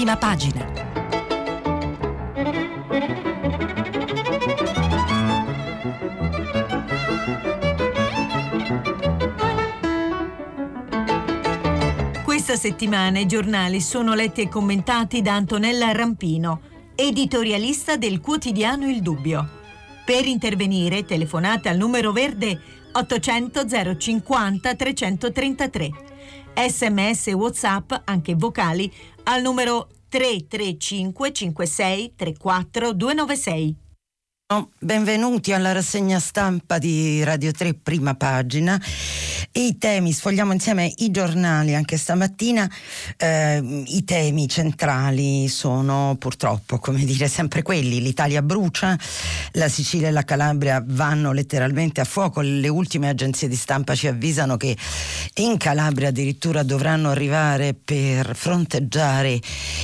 prima pagina. Questa settimana i giornali sono letti e commentati da Antonella Rampino, editorialista del quotidiano Il Dubbio. Per intervenire telefonate al numero verde 800 050 333. Sms e WhatsApp, anche vocali, al numero 335 56 34 296. Benvenuti alla rassegna stampa di Radio 3 Prima Pagina. I temi, sfogliamo insieme i giornali anche stamattina, eh, i temi centrali sono purtroppo, come dire, sempre quelli, l'Italia brucia, la Sicilia e la Calabria vanno letteralmente a fuoco, le ultime agenzie di stampa ci avvisano che in Calabria addirittura dovranno arrivare per fronteggiare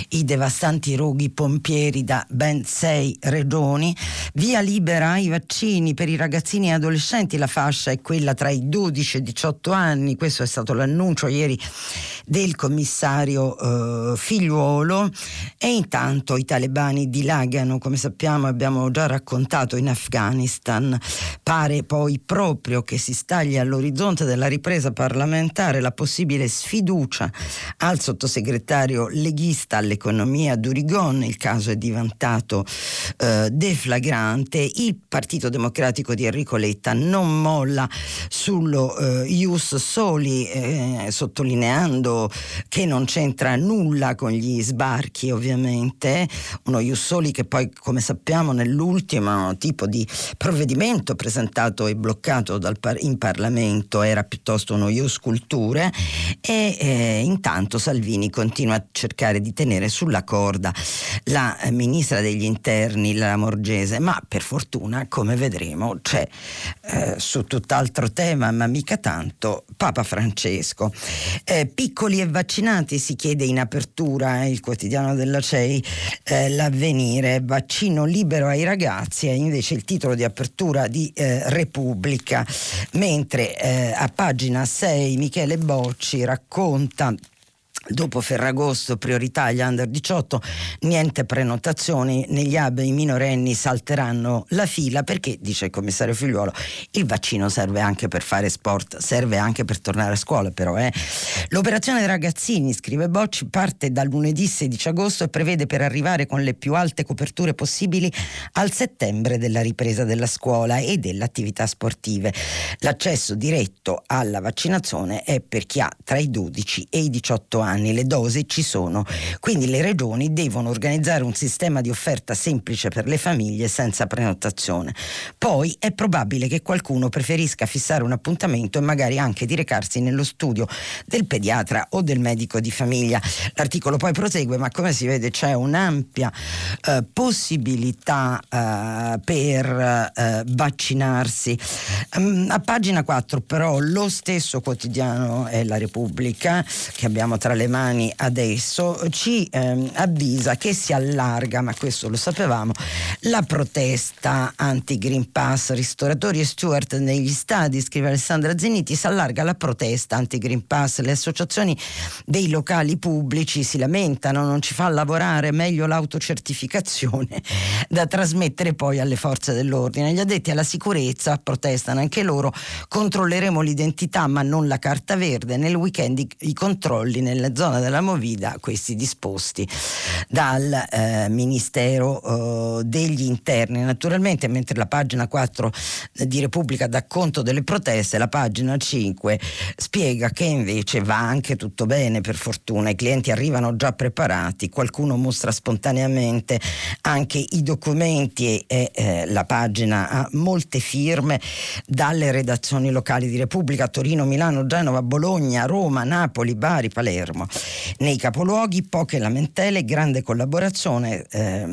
i devastanti roghi pompieri da ben sei regioni, via libera i vaccini per i ragazzini e adolescenti, la fascia è quella tra i 12 e i 18 18 anni, questo è stato l'annuncio ieri del commissario eh, Figliuolo. E intanto i talebani dilagano, come sappiamo abbiamo già raccontato in Afghanistan, pare poi proprio che si stagli all'orizzonte della ripresa parlamentare la possibile sfiducia al sottosegretario leghista all'economia Durigon, il caso è diventato eh, deflagrante, il Partito Democratico di Enrico Letta non molla sullo eh, Ius Soli, eh, sottolineando che non c'entra nulla con gli sbarchi ovviamente, uno Ius Soli che poi come sappiamo nell'ultimo tipo di provvedimento presentato e bloccato par- in Parlamento era piuttosto uno Ius Culture e eh, intanto Salvini continua a cercare di tenere sulla corda la eh, ministra degli interni, la Morgese, ma per fortuna come vedremo c'è eh, su tutt'altro tema, ma mica tanto Papa Francesco. Eh, piccoli e vaccinati si chiede in apertura eh, il quotidiano della CEI eh, l'avvenire vaccino libero ai ragazzi è invece il titolo di apertura di eh, Repubblica mentre eh, a pagina 6 Michele Bocci racconta Dopo Ferragosto, priorità agli under 18, niente prenotazioni, negli hub i minorenni salteranno la fila perché, dice il commissario Figliuolo, il vaccino serve anche per fare sport, serve anche per tornare a scuola però. Eh. L'operazione ragazzini, scrive Bocci, parte dal lunedì 16 agosto e prevede per arrivare con le più alte coperture possibili al settembre della ripresa della scuola e delle attività sportive. L'accesso diretto alla vaccinazione è per chi ha tra i 12 e i 18 anni anni le dosi ci sono, quindi le regioni devono organizzare un sistema di offerta semplice per le famiglie senza prenotazione. Poi è probabile che qualcuno preferisca fissare un appuntamento e magari anche di recarsi nello studio del pediatra o del medico di famiglia. L'articolo poi prosegue, ma come si vede c'è un'ampia eh, possibilità eh, per eh, vaccinarsi. Um, a pagina 4 però lo stesso quotidiano è La Repubblica che abbiamo tra le le mani adesso ci ehm, avvisa che si allarga, ma questo lo sapevamo, la protesta anti-Green Pass, ristoratori e steward negli stadi, scrive Alessandra Zeniti, si allarga la protesta anti-Green Pass, le associazioni dei locali pubblici si lamentano, non ci fa lavorare, meglio l'autocertificazione da trasmettere poi alle forze dell'ordine. Gli addetti alla sicurezza protestano anche loro, controlleremo l'identità ma non la carta verde, nel weekend i, i controlli nelle zona della Movida, questi disposti dal eh, Ministero eh, degli Interni. Naturalmente, mentre la pagina 4 di Repubblica dà conto delle proteste, la pagina 5 spiega che invece va anche tutto bene, per fortuna. I clienti arrivano già preparati, qualcuno mostra spontaneamente anche i documenti e eh, la pagina ha molte firme dalle redazioni locali di Repubblica, Torino, Milano, Genova, Bologna, Roma, Napoli, Bari, Palermo. Nei capoluoghi poche lamentele, grande collaborazione, eh,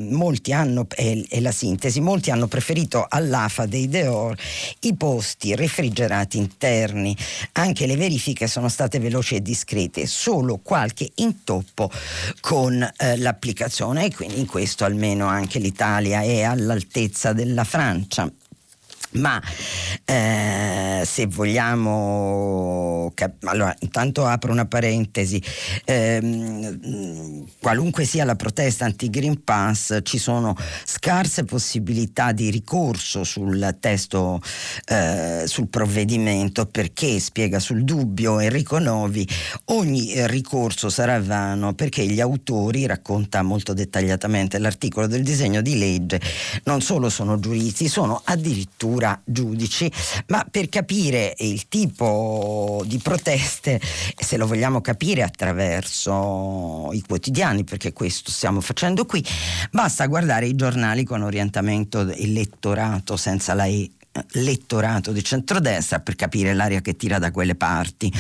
hanno, e, e, la sintesi, molti hanno preferito all'AFA dei Deor i posti refrigerati interni. Anche le verifiche sono state veloci e discrete, solo qualche intoppo con eh, l'applicazione e quindi in questo almeno anche l'Italia è all'altezza della Francia. Ma eh, se vogliamo cap- allora intanto apro una parentesi. Ehm, qualunque sia la protesta anti-Green Pass ci sono scarse possibilità di ricorso sul testo eh, sul provvedimento perché spiega sul dubbio Enrico Novi ogni ricorso sarà vano perché gli autori racconta molto dettagliatamente l'articolo del disegno di legge non solo sono giuristi sono addirittura addirittura giudici, ma per capire il tipo di proteste, se lo vogliamo capire attraverso i quotidiani, perché questo stiamo facendo qui, basta guardare i giornali con orientamento elettorato senza la E lettorato di centrodestra per capire l'aria che tira da quelle parti,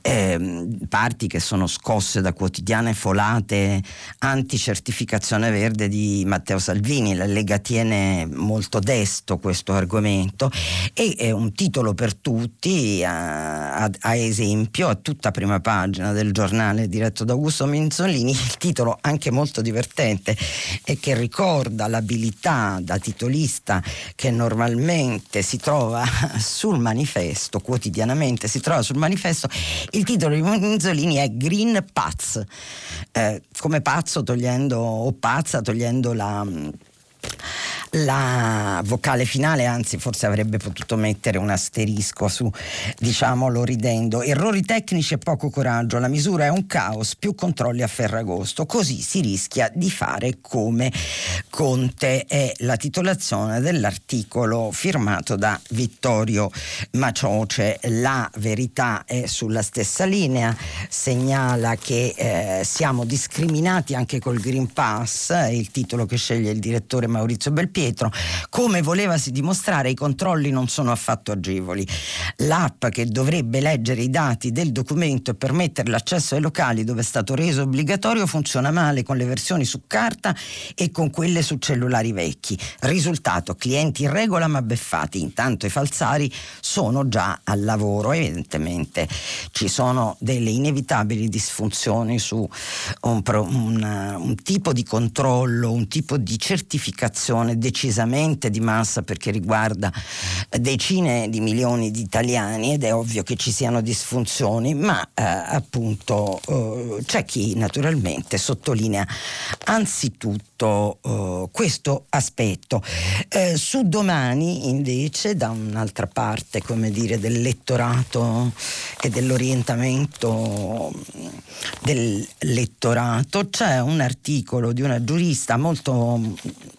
eh, parti che sono scosse da quotidiane folate anti-certificazione verde di Matteo Salvini. La Lega tiene molto desto questo argomento e è un titolo per tutti, a, a, a esempio, a tutta prima pagina del giornale diretto da Augusto Minzolini, il titolo anche molto divertente e che ricorda l'abilità da titolista che normalmente quotidianamente si trova sul manifesto, quotidianamente si trova sul manifesto, il titolo di Monzolini è Green Paz, eh, come pazzo togliendo, o pazza togliendo la la vocale finale, anzi forse avrebbe potuto mettere un asterisco su, diciamolo ridendo. Errori tecnici e poco coraggio, la misura è un caos, più controlli a Ferragosto, così si rischia di fare come Conte. È la titolazione dell'articolo firmato da Vittorio Macioce. La verità è sulla stessa linea, segnala che eh, siamo discriminati anche col Green Pass, il titolo che sceglie il direttore Maurizio Belpietro Pietro. Come volevasi dimostrare, i controlli non sono affatto agevoli. L'app che dovrebbe leggere i dati del documento e permettere l'accesso ai locali dove è stato reso obbligatorio funziona male con le versioni su carta e con quelle su cellulari vecchi. Risultato, clienti in regola ma beffati. Intanto i falsari sono già al lavoro. Evidentemente ci sono delle inevitabili disfunzioni su un, un, un tipo di controllo, un tipo di certificazione decisamente di massa perché riguarda decine di milioni di italiani ed è ovvio che ci siano disfunzioni, ma eh, appunto eh, c'è chi naturalmente sottolinea anzitutto eh, questo aspetto. Eh, su domani invece da un'altra parte, dire, del lettorato e dell'orientamento del lettorato c'è un articolo di una giurista molto,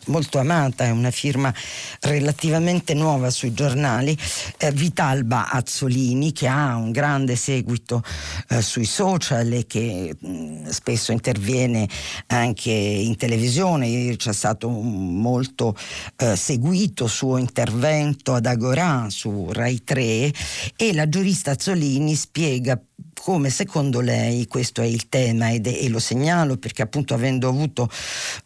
molto amata, è una firma relativamente nuova sui giornali, eh, Vitalba Azzolini, che ha un grande seguito eh, sui social e che mh, mm, spesso interviene anche in televisione. Ieri c'è stato un molto eh, seguito suo intervento ad Agorà su Rai 3 e la giurista Azzolini spiega come secondo lei questo è il tema ed è, e lo segnalo perché appunto avendo avuto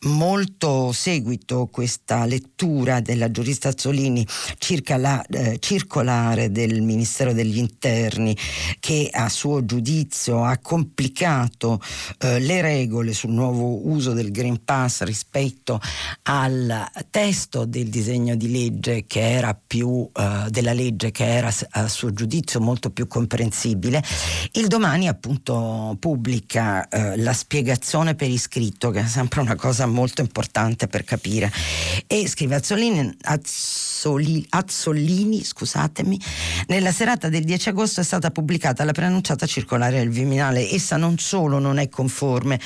molto seguito questa lettura della giurista Azzolini circa la eh, circolare del Ministero degli Interni che a suo giudizio ha complicato eh, le regole sul nuovo uso del Green Pass rispetto al testo del disegno di legge che era più eh, della legge che era a suo giudizio molto più comprensibile il domani appunto pubblica eh, la spiegazione per iscritto, che è sempre una cosa molto importante per capire. E scrive Azzolini, Azzoli, Azzolini scusatemi, nella serata del 10 agosto è stata pubblicata la preannunciata circolare del Viminale. Essa non solo non è conforme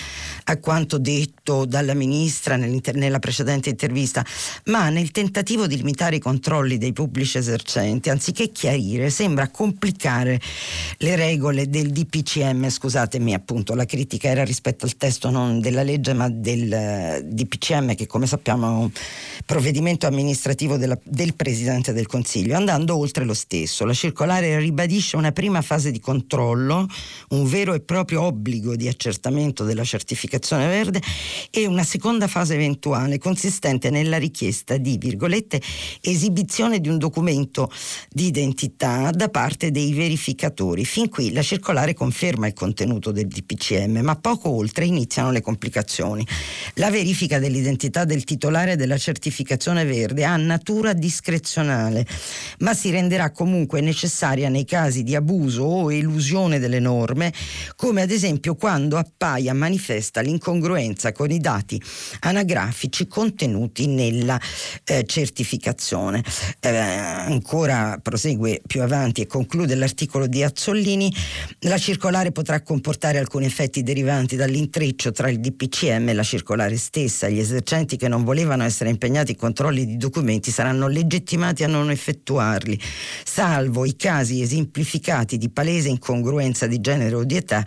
a quanto detto dalla ministra nella precedente intervista, ma nel tentativo di limitare i controlli dei pubblici esercenti, anziché chiarire, sembra complicare le regole del DPCM, scusatemi appunto, la critica era rispetto al testo non della legge ma del eh, DPCM che come sappiamo è un provvedimento amministrativo della, del Presidente del Consiglio, andando oltre lo stesso. La circolare ribadisce una prima fase di controllo, un vero e proprio obbligo di accertamento della certificazione verde e una seconda fase eventuale consistente nella richiesta di, virgolette, esibizione di un documento di identità da parte dei verificatori. Fin qui la circolare circolare conferma il contenuto del DPCM, ma poco oltre iniziano le complicazioni. La verifica dell'identità del titolare della certificazione verde ha natura discrezionale, ma si renderà comunque necessaria nei casi di abuso o elusione delle norme, come ad esempio quando appaia manifesta l'incongruenza con i dati anagrafici contenuti nella eh, certificazione. Eh, ancora prosegue più avanti e conclude l'articolo di Azzollini, la circolare potrà comportare alcuni effetti derivanti dall'intreccio tra il DPCM e la circolare stessa. Gli esercenti che non volevano essere impegnati in controlli di documenti saranno legittimati a non effettuarli, salvo i casi esemplificati di palese incongruenza di genere o di età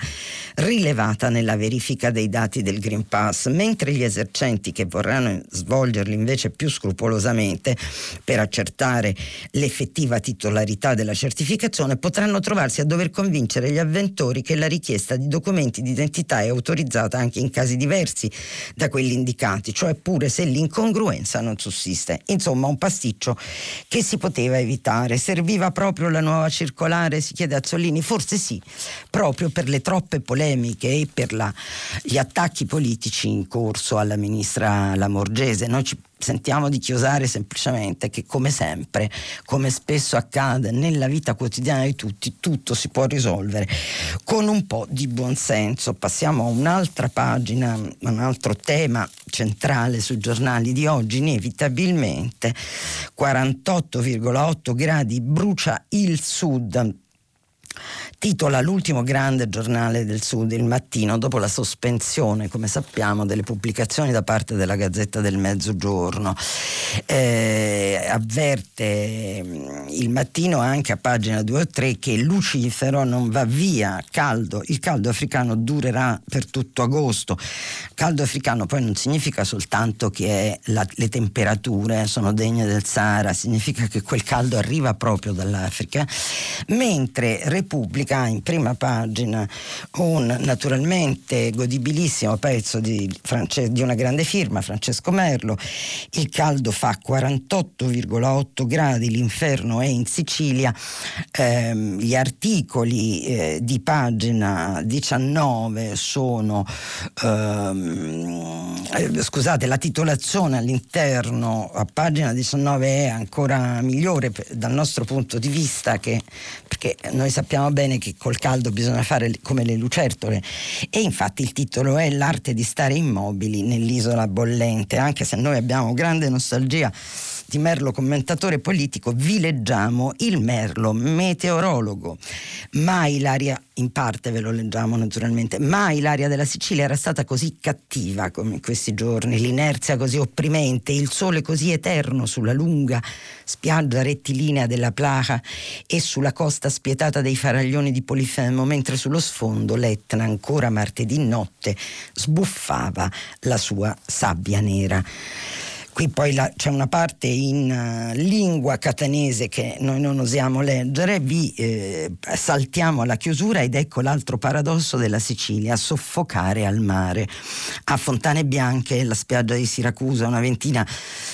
rilevata nella verifica dei dati del Green Pass, mentre gli esercenti che vorranno svolgerli invece più scrupolosamente per accertare l'effettiva titolarità della certificazione potranno trovarsi a dover convincere gli avventori che la richiesta di documenti d'identità è autorizzata anche in casi diversi da quelli indicati, cioè pure se l'incongruenza non sussiste. Insomma, un pasticcio che si poteva evitare. Serviva proprio la nuova circolare, si chiede a Zollini? Forse sì, proprio per le troppe polemiche e per la, gli attacchi politici in corso alla ministra Lamorgese. Noi ci sentiamo di chiosare semplicemente che come sempre, come spesso accade nella vita quotidiana di tutti, tutto si può risolvere con un po' di buonsenso. Passiamo a un'altra pagina, un altro tema centrale sui giornali di oggi, inevitabilmente 48,8 gradi brucia il sud titola l'ultimo grande giornale del Sud, il mattino, dopo la sospensione, come sappiamo, delle pubblicazioni da parte della Gazzetta del Mezzogiorno. Eh, avverte mm, il mattino anche a pagina 2 o 3 che Lucifero non va via, caldo, il caldo africano durerà per tutto agosto. Caldo africano poi non significa soltanto che la, le temperature sono degne del Sahara, significa che quel caldo arriva proprio dall'Africa, mentre Repubblica pubblica in prima pagina un naturalmente godibilissimo pezzo di, di una grande firma, Francesco Merlo. Il caldo fa 48,8 gradi, l'inferno è in Sicilia. Eh, gli articoli eh, di pagina 19 sono, ehm, eh, scusate, la titolazione all'interno a pagina 19 è ancora migliore dal nostro punto di vista che, perché noi sappiamo bene che col caldo bisogna fare come le lucertole. E infatti il titolo è L'arte di stare immobili nell'isola bollente, anche se noi abbiamo grande nostalgia di Merlo commentatore politico, vi leggiamo il Merlo meteorologo. Mai l'aria, in parte ve lo leggiamo naturalmente, mai l'aria della Sicilia era stata così cattiva come in questi giorni, l'inerzia così opprimente, il sole così eterno sulla lunga spiaggia rettilinea della Placa e sulla costa spietata dei faraglioni di Polifemo, mentre sullo sfondo l'Etna ancora martedì notte sbuffava la sua sabbia nera. Qui poi la, c'è una parte in uh, lingua catanese che noi non osiamo leggere, vi eh, saltiamo alla chiusura ed ecco l'altro paradosso della Sicilia, soffocare al mare. A Fontane Bianche, la spiaggia di Siracusa, una ventina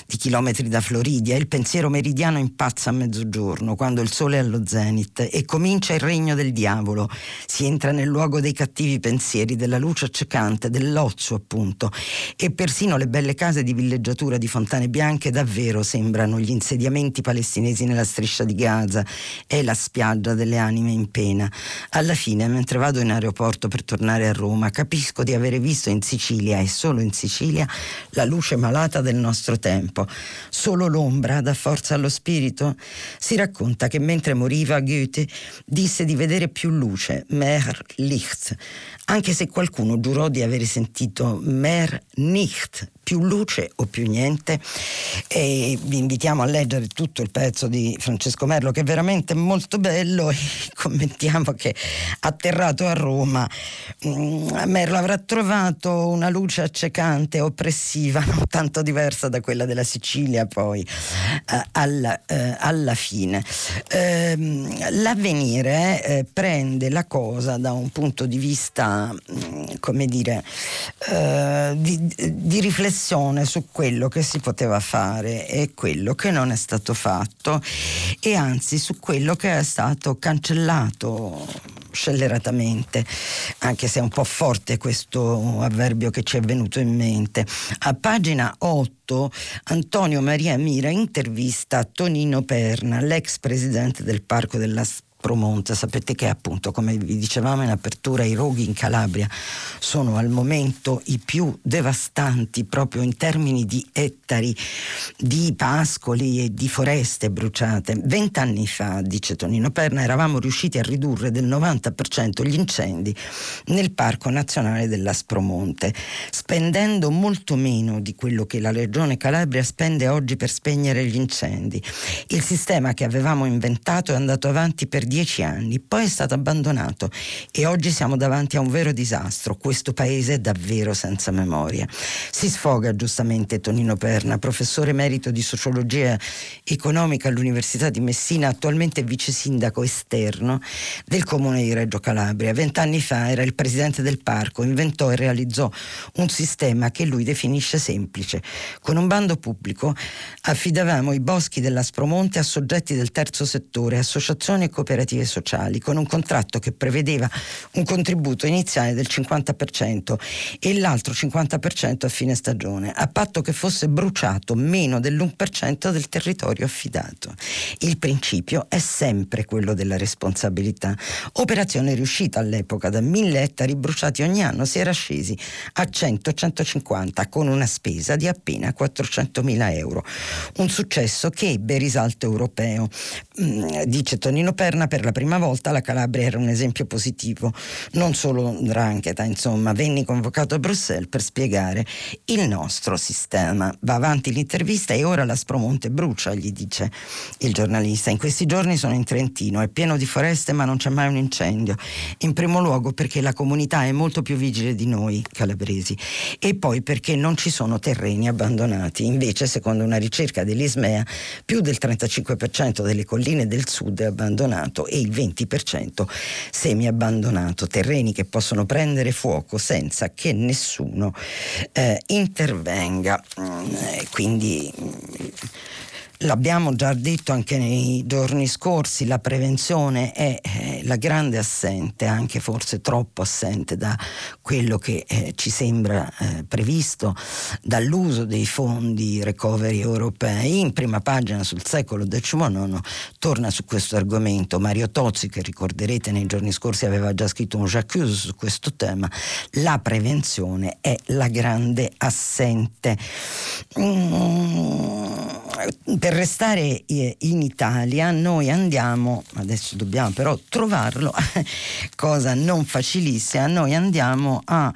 di chilometri da Floridia, il pensiero meridiano impazza a mezzogiorno, quando il sole è allo zenit e comincia il regno del diavolo. Si entra nel luogo dei cattivi pensieri, della luce accecante, dell'ozio appunto, e persino le belle case di villeggiatura di Fontane Bianche davvero sembrano gli insediamenti palestinesi nella striscia di Gaza e la spiaggia delle anime in pena. Alla fine, mentre vado in aeroporto per tornare a Roma, capisco di avere visto in Sicilia e solo in Sicilia la luce malata del nostro tempo. Solo l'ombra dà forza allo spirito? Si racconta che mentre moriva Goethe disse di vedere più luce, mehr Licht, anche se qualcuno giurò di avere sentito mehr nicht, più luce o più niente. E vi invitiamo a leggere tutto il pezzo di Francesco Merlo che è veramente molto bello e commentiamo che atterrato a Roma mm, Merlo avrà trovato una luce accecante, oppressiva, non tanto diversa da quella della Sicilia poi eh, alla, eh, alla, fine. Eh, l'avvenire prende la cosa da un punto di vista, mm, come dire, eh, di, di riflessione su quello che poteva fare e quello che non è stato fatto e anzi su quello che è stato cancellato scelleratamente, anche se è un po' forte questo avverbio che ci è venuto in mente. A pagina 8 Antonio Maria Mira intervista Tonino Perna, l'ex presidente del Parco della Promonte. Sapete che appunto, come vi dicevamo in apertura, i roghi in Calabria sono al momento i più devastanti proprio in termini di ettari di pascoli e di foreste bruciate. Vent'anni fa, dice Tonino Perna, eravamo riusciti a ridurre del 90% gli incendi nel Parco Nazionale dell'Aspromonte, spendendo molto meno di quello che la Regione Calabria spende oggi per spegnere gli incendi. Il sistema che avevamo inventato è andato avanti per dieci anni, poi è stato abbandonato e oggi siamo davanti a un vero disastro. Questo paese è davvero senza memoria. Si sfoga giustamente Tonino Perna, professore emerito di sociologia economica all'Università di Messina, attualmente vice sindaco esterno del comune di Reggio Calabria. Vent'anni fa era il presidente del parco, inventò e realizzò un sistema che lui definisce semplice. Con un bando pubblico affidavamo i boschi dell'Aspromonte a soggetti del terzo settore, associazioni e cooperative cooperative sociali con un contratto che prevedeva un contributo iniziale del 50% e l'altro 50% a fine stagione, a patto che fosse bruciato meno dell'1% del territorio affidato. Il principio è sempre quello della responsabilità. Operazione riuscita all'epoca, da 1000 ettari bruciati ogni anno si era scesi a 100-150 con una spesa di appena 400 mila euro. Un successo che ebbe risalto europeo. Mm, dice Tonino Perna, per la prima volta la Calabria era un esempio positivo, non solo Drangheta, insomma, venni convocato a Bruxelles per spiegare il nostro sistema. Va avanti l'intervista e ora la Spromonte brucia, gli dice il giornalista. In questi giorni sono in Trentino, è pieno di foreste ma non c'è mai un incendio. In primo luogo perché la comunità è molto più vigile di noi calabresi e poi perché non ci sono terreni abbandonati. Invece, secondo una ricerca dell'Ismea, più del 35% delle colline del sud è abbandonato e il 20% semi abbandonato, terreni che possono prendere fuoco senza che nessuno eh, intervenga. Mm, quindi L'abbiamo già detto anche nei giorni scorsi, la prevenzione è eh, la grande assente, anche forse troppo assente da quello che eh, ci sembra eh, previsto dall'uso dei fondi recovery europei. In prima pagina sul secolo XIX torna su questo argomento Mario Tozzi, che ricorderete nei giorni scorsi aveva già scritto un j'accuse su questo tema. La prevenzione è la grande assente. Mm, per restare eh, in Italia noi andiamo, adesso dobbiamo però trovarlo, cosa non facilissima, noi andiamo a,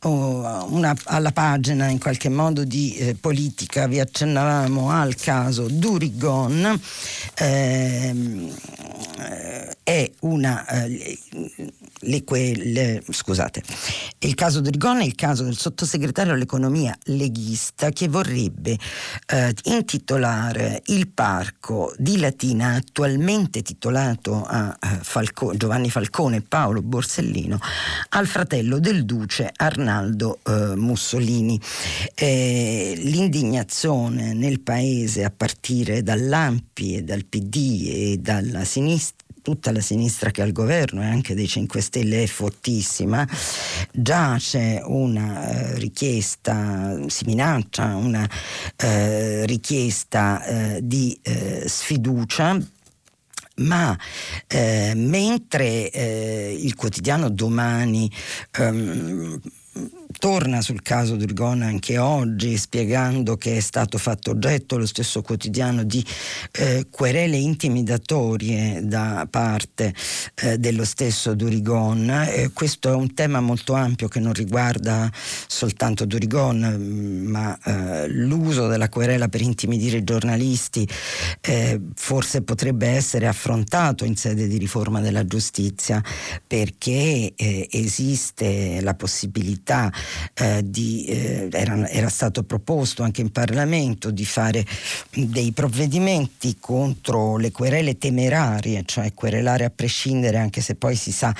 oh, una, alla pagina in qualche modo di eh, politica, vi accennavamo al caso Durigon, ehm, eh, è una... Eh, le, le, scusate, il caso Durigon è il caso del sottosegretario all'economia leghista che vorrebbe eh, intitolare il parco di Latina, attualmente titolato a eh, Falco, Giovanni Falcone e Paolo Borsellino, al fratello del duce Arnaldo eh, Mussolini. Eh, l'indignazione nel paese a partire dall'Ampi e dal PD e dalla sinistra tutta la sinistra che è al governo e anche dei 5 Stelle è fortissima, già c'è una eh, richiesta, si minaccia una eh, richiesta eh, di eh, sfiducia ma eh, mentre eh, il quotidiano domani ehm, torna sul caso Durgona anche oggi spiegando che è stato fatto oggetto lo stesso quotidiano di eh, querele intimidatorie da parte eh, dello stesso Durigon. Eh, questo è un tema molto ampio che non riguarda soltanto Durigon mm, ma eh, l'uso della querela per intimidire i giornalisti eh, forse potrebbe essere affrontato in sede di riforma della giustizia perché eh, esiste la possibilità eh, di, eh, era, era, stato proposto anche in Parlamento di fare dei provvedimenti contro le querele temerarie, cioè querelare a prescindere anche se poi si sa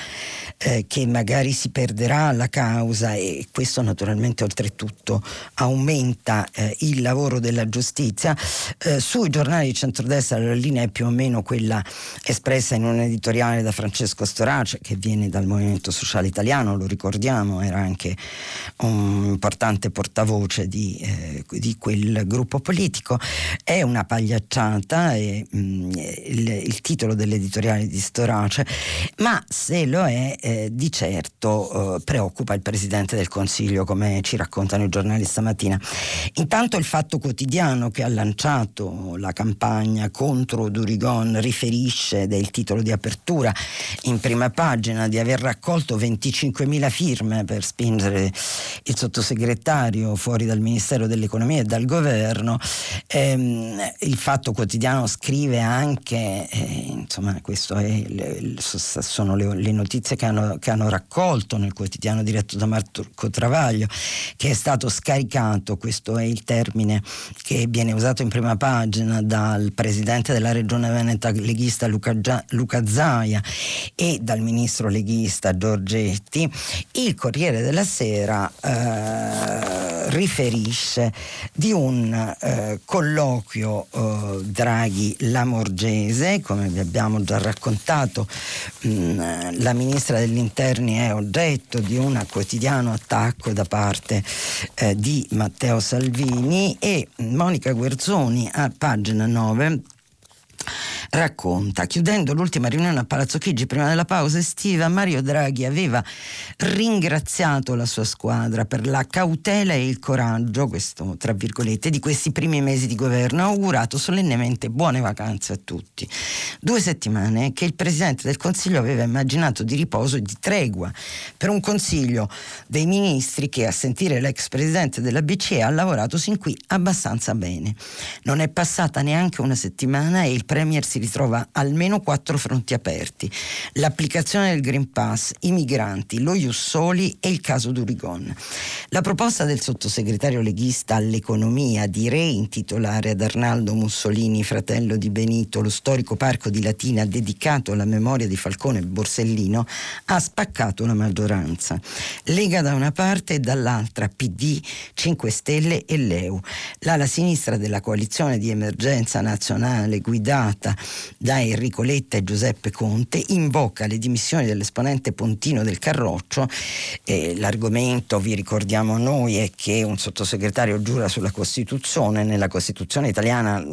eh, che magari si perderà la causa e questo naturalmente oltretutto aumenta eh, il lavoro della giustizia. Eh, sui giornali di centrodestra la linea è più o meno quella espressa in un editoriale da Francesco Storace che viene dal Movimento Sociale Italiano, lo ricordiamo, era anche un importante portavoce di, eh, di quel gruppo politico. È una pagliacciata e, mh, mm, il, il, titolo dell'editoriale di Storace, ma se lo è eh, di certo eh, preoccupa il Presidente del Consiglio, come ci raccontano i giornali stamattina. Intanto il Fatto Quotidiano che ha lanciato la campagna contro Durigon riferisce, il titolo di apertura in prima pagina, di aver raccolto 25.000 firme per spingere il sottosegretario fuori dal Ministero dell'Economia e dal governo. Ehm, il Fatto Quotidiano scrive anche, eh, insomma, queste sono le, le notizie che hanno, che hanno, raccolto nel quotidiano diretto da Marco Travaglio, che è stato scaricato, questo è il termine che viene usato in prima pagina dal presidente della regione veneta leghista Luca, Gia, Luca Zaia e dal ministro leghista Giorgetti, il Corriere della Sera eh, riferisce di un eh, colloquio eh, Draghi-Lamorgese, come vi abbiamo già raccontato, mh, mm, la ministra degli interni è oggetto di un quotidiano attacco da parte eh, di Matteo Salvini e Monica Guerzoni a pagina 9 racconta, chiudendo l'ultima riunione a Palazzo Chigi prima della pausa estiva, Mario Draghi aveva ringraziato la sua squadra per la cautela e il coraggio, questo tra virgolette, di questi primi mesi di governo, ha augurato solennemente buone vacanze a tutti. Due settimane che il Presidente del Consiglio aveva immaginato di riposo e di tregua per un Consiglio dei Ministri che a sentire l'ex Presidente della BCE ha lavorato sin qui abbastanza bene. Non è passata neanche una settimana e il Premier si ritrova almeno quattro fronti aperti. L'applicazione del Green Pass, i migranti, lo Jussoli e il caso Durigon. La proposta del sottosegretario leghista all'economia di reintitolare ad Arnaldo Mussolini, fratello di Benito, lo storico parco di Latina dedicato alla memoria di Falcone e Borsellino ha spaccato la maggioranza. Lega da una parte e dall'altra PD, 5 Stelle e Leu. L'ala sinistra della coalizione di emergenza nazionale guidata da Enrico Letta e Giuseppe Conte, invoca le dimissioni dell'esponente Pontino del Carroccio. Eh, l'argomento, vi ricordiamo noi, è che un sottosegretario giura sulla Costituzione, nella Costituzione italiana,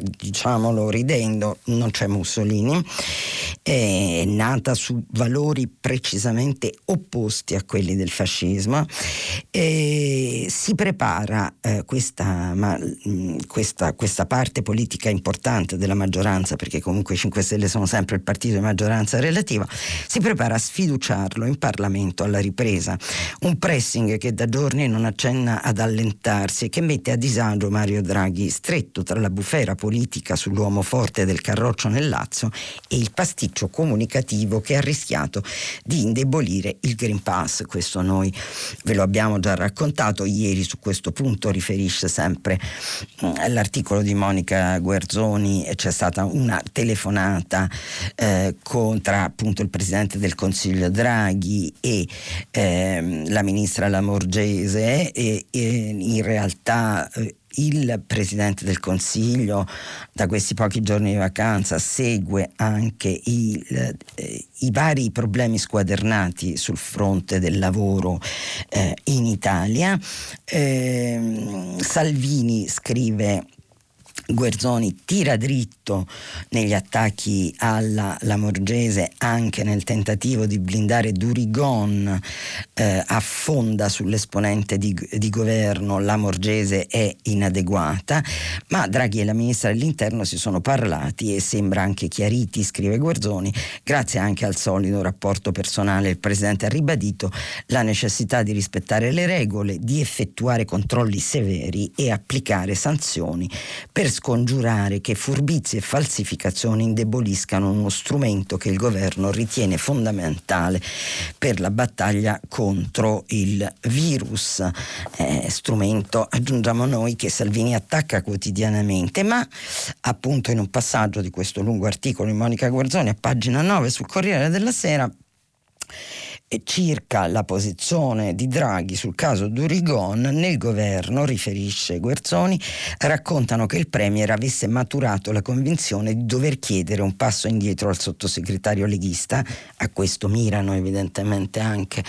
diciamolo ridendo, non c'è Mussolini, è nata su valori precisamente opposti a quelli del fascismo. E si prepara eh, questa, ma, questa, questa parte politica importante della maggioranza perché comunque i 5 Stelle sono sempre il partito di maggioranza relativa, si prepara a sfiduciarlo in Parlamento alla ripresa. Un pressing che da giorni non accenna ad allentarsi e che mette a disagio Mario Draghi, stretto tra la bufera politica sull'uomo forte del Carroccio nel Lazio e il pasticcio comunicativo che ha rischiato di indebolire il Green Pass. Questo noi ve lo abbiamo già raccontato ieri su questo punto riferisce sempre mm, l'articolo di Monica Guerzoni c'è stata una una telefonata eh, con, tra appunto il Presidente del Consiglio Draghi e eh, la Ministra Lamorgese e, e in realtà eh, il Presidente del Consiglio da questi pochi giorni di vacanza segue anche il, eh, i vari problemi squadernati sul fronte del lavoro eh, in Italia. Eh, Salvini scrive Guerzoni tira dritto negli attacchi alla Lamorgese anche nel tentativo di blindare Durigon, eh, affonda sull'esponente di, di governo, Lamorgese è inadeguata, ma Draghi e la ministra dell'interno si sono parlati e sembra anche chiariti, scrive Guerzoni, grazie anche al solido rapporto personale. Il Presidente ha ribadito la necessità di rispettare le regole, di effettuare controlli severi e applicare sanzioni per scongiurare che furbizie e falsificazioni indeboliscano uno strumento che il governo ritiene fondamentale per la battaglia contro il virus, eh, strumento aggiungiamo noi che Salvini attacca quotidianamente, ma appunto in un passaggio di questo lungo articolo di Monica Guarzoni a pagina 9 sul Corriere della Sera circa la posizione di Draghi sul caso Durigon nel governo, riferisce Guerzoni, raccontano che il Premier avesse maturato la convinzione di dover chiedere un passo indietro al sottosegretario leghista, a questo mirano evidentemente anche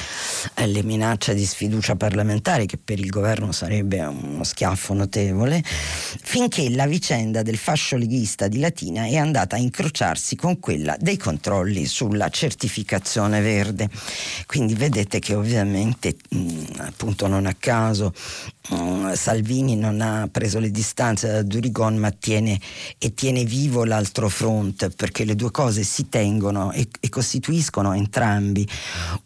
eh, le minacce di sfiducia parlamentare che per il governo sarebbe uno schiaffo notevole, finché la vicenda del fascio leghista di Latina è andata a incrociarsi con quella dei controlli sulla certificazione verde. Quindi vedete che ovviamente mh, appunto non a caso mh, Salvini non ha preso le distanze da Durigon ma tiene e tiene vivo l'altro fronte perché le due cose si tengono e, e costituiscono entrambi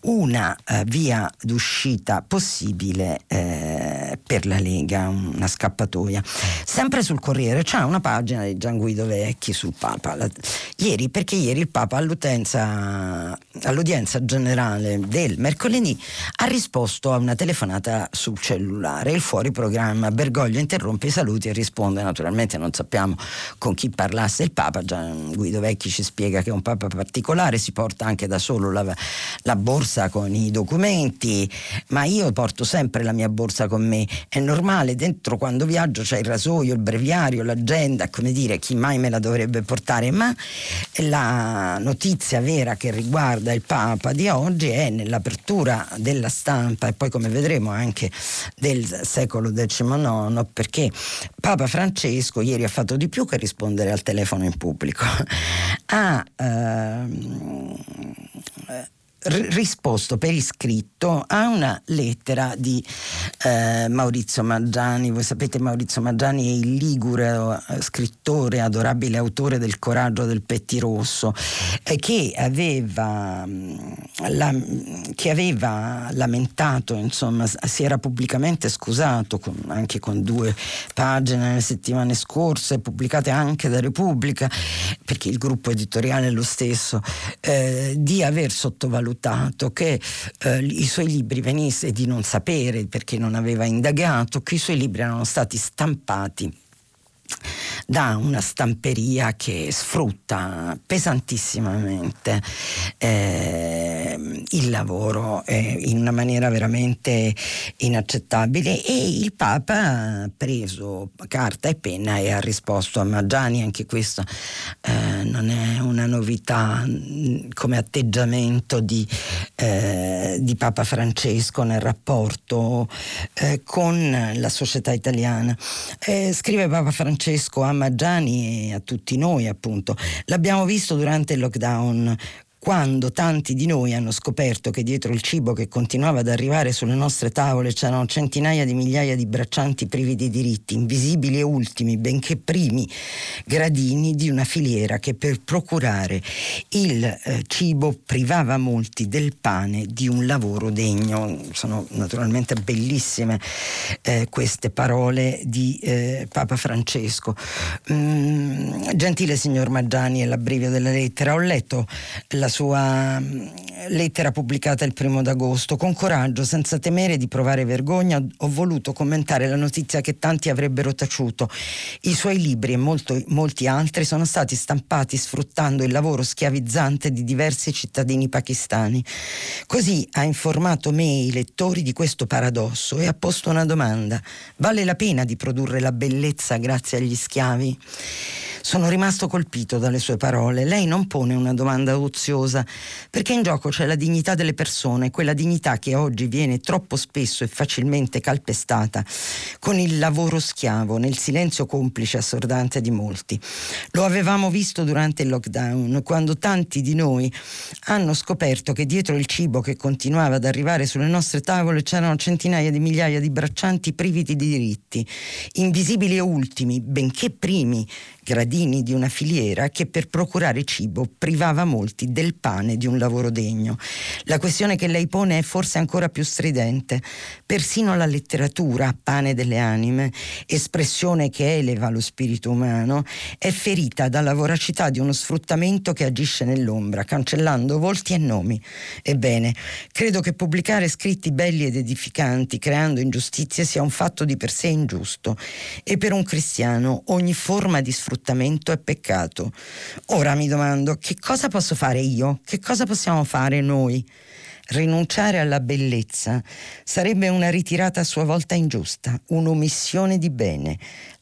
una eh, via d'uscita possibile eh, per la Lega, una scappatoia. Sempre sul Corriere c'è una pagina di Gian Guido Vecchi sul Papa. La, ieri, perché ieri il Papa all'udienza generale del mercoledì ha risposto a una telefonata sul cellulare. Il fuori programma Bergoglio interrompe i saluti e risponde. Naturalmente non sappiamo con chi parlasse il Papa. Già Guido Vecchi ci spiega che è un Papa particolare, si porta anche da solo la, la borsa con i documenti, ma io porto sempre la mia borsa con me. È normale, dentro quando viaggio c'è il rasoio, il breviario, l'agenda, come dire, chi mai me la dovrebbe portare? Ma la notizia vera che riguarda il Papa di oggi è nell'apertura della stampa e poi come vedremo anche del secolo XIX perché Papa Francesco ieri ha fatto di più che rispondere al telefono in pubblico. ha ehm, risposto per iscritto a una lettera di eh, Maurizio Maggiani. Voi sapete Maurizio Maggiani è il ligure eh, scrittore, adorabile autore del Coraggio del Pettirosso, eh, che, aveva, mm, la, che aveva lamentato, insomma, si era pubblicamente scusato con, anche con due pagine nelle settimane scorse, pubblicate anche da Repubblica, perché il gruppo editoriale è lo stesso, eh, di aver sottovalutato valutato che eh, i suoi libri venisse di non sapere perché non aveva indagato che i suoi libri erano stati stampati da una stamperia che sfrutta pesantissimamente eh, il lavoro eh, in una maniera veramente inaccettabile e il Papa ha preso carta e penna e ha risposto a Maggiani, anche questo eh, non è una novità mm, come atteggiamento di, eh, di Papa Francesco nel rapporto eh, con la società italiana. Eh, scrive Papa Francesco a Maggiani e a tutti noi appunto. L'abbiamo visto durante il lockdown quando tanti di noi hanno scoperto che dietro il cibo che continuava ad arrivare sulle nostre tavole c'erano centinaia di migliaia di braccianti privi di diritti, invisibili e ultimi, benché primi gradini di una filiera che per procurare il eh, cibo privava molti del pane di un lavoro degno. Sono naturalmente bellissime eh, queste parole di eh, Papa Francesco. Mm, gentile signor Maggiani, è l'abbrivio della lettera, ho letto la sua mm, lettera pubblicata il primo d'agosto. Con coraggio, senza temere di provare vergogna, ho voluto commentare la notizia che tanti avrebbero taciuto. I suoi libri e molto, molti altri sono stati stampati sfruttando il lavoro schiavizzante di diversi cittadini pakistani. Così ha informato me e i lettori di questo paradosso e ha posto una domanda. Vale la pena di produrre la bellezza grazie agli schiavi? Sono rimasto colpito dalle sue parole. Lei non pone una domanda oziosa, perché in gioco c'è la dignità delle persone, quella dignità che oggi viene troppo spesso e facilmente calpestata con il lavoro schiavo, nel silenzio complice assordante di molti. Lo avevamo visto durante il lockdown, quando tanti di noi hanno scoperto che dietro il cibo che continuava ad arrivare sulle nostre tavole c'erano centinaia di migliaia di braccianti privi di diritti, invisibili e ultimi, benché primi, paladini di una filiera che per procurare cibo privava molti del pane di un lavoro degno. La questione che lei pone è forse ancora più stridente. Persino la letteratura, pane delle anime, espressione che eleva lo spirito umano, è ferita dalla voracità di uno sfruttamento che agisce nell'ombra, cancellando volti e nomi. Ebbene, credo che pubblicare scritti belli ed edificanti, creando ingiustizie, sia un fatto di per sé ingiusto. E per un cristiano ogni forma di sfruttamento è peccato. Ora mi domando, che cosa posso fare io? Che cosa possiamo fare noi? Rinunciare alla bellezza sarebbe una ritirata a sua volta ingiusta, un'omissione di bene.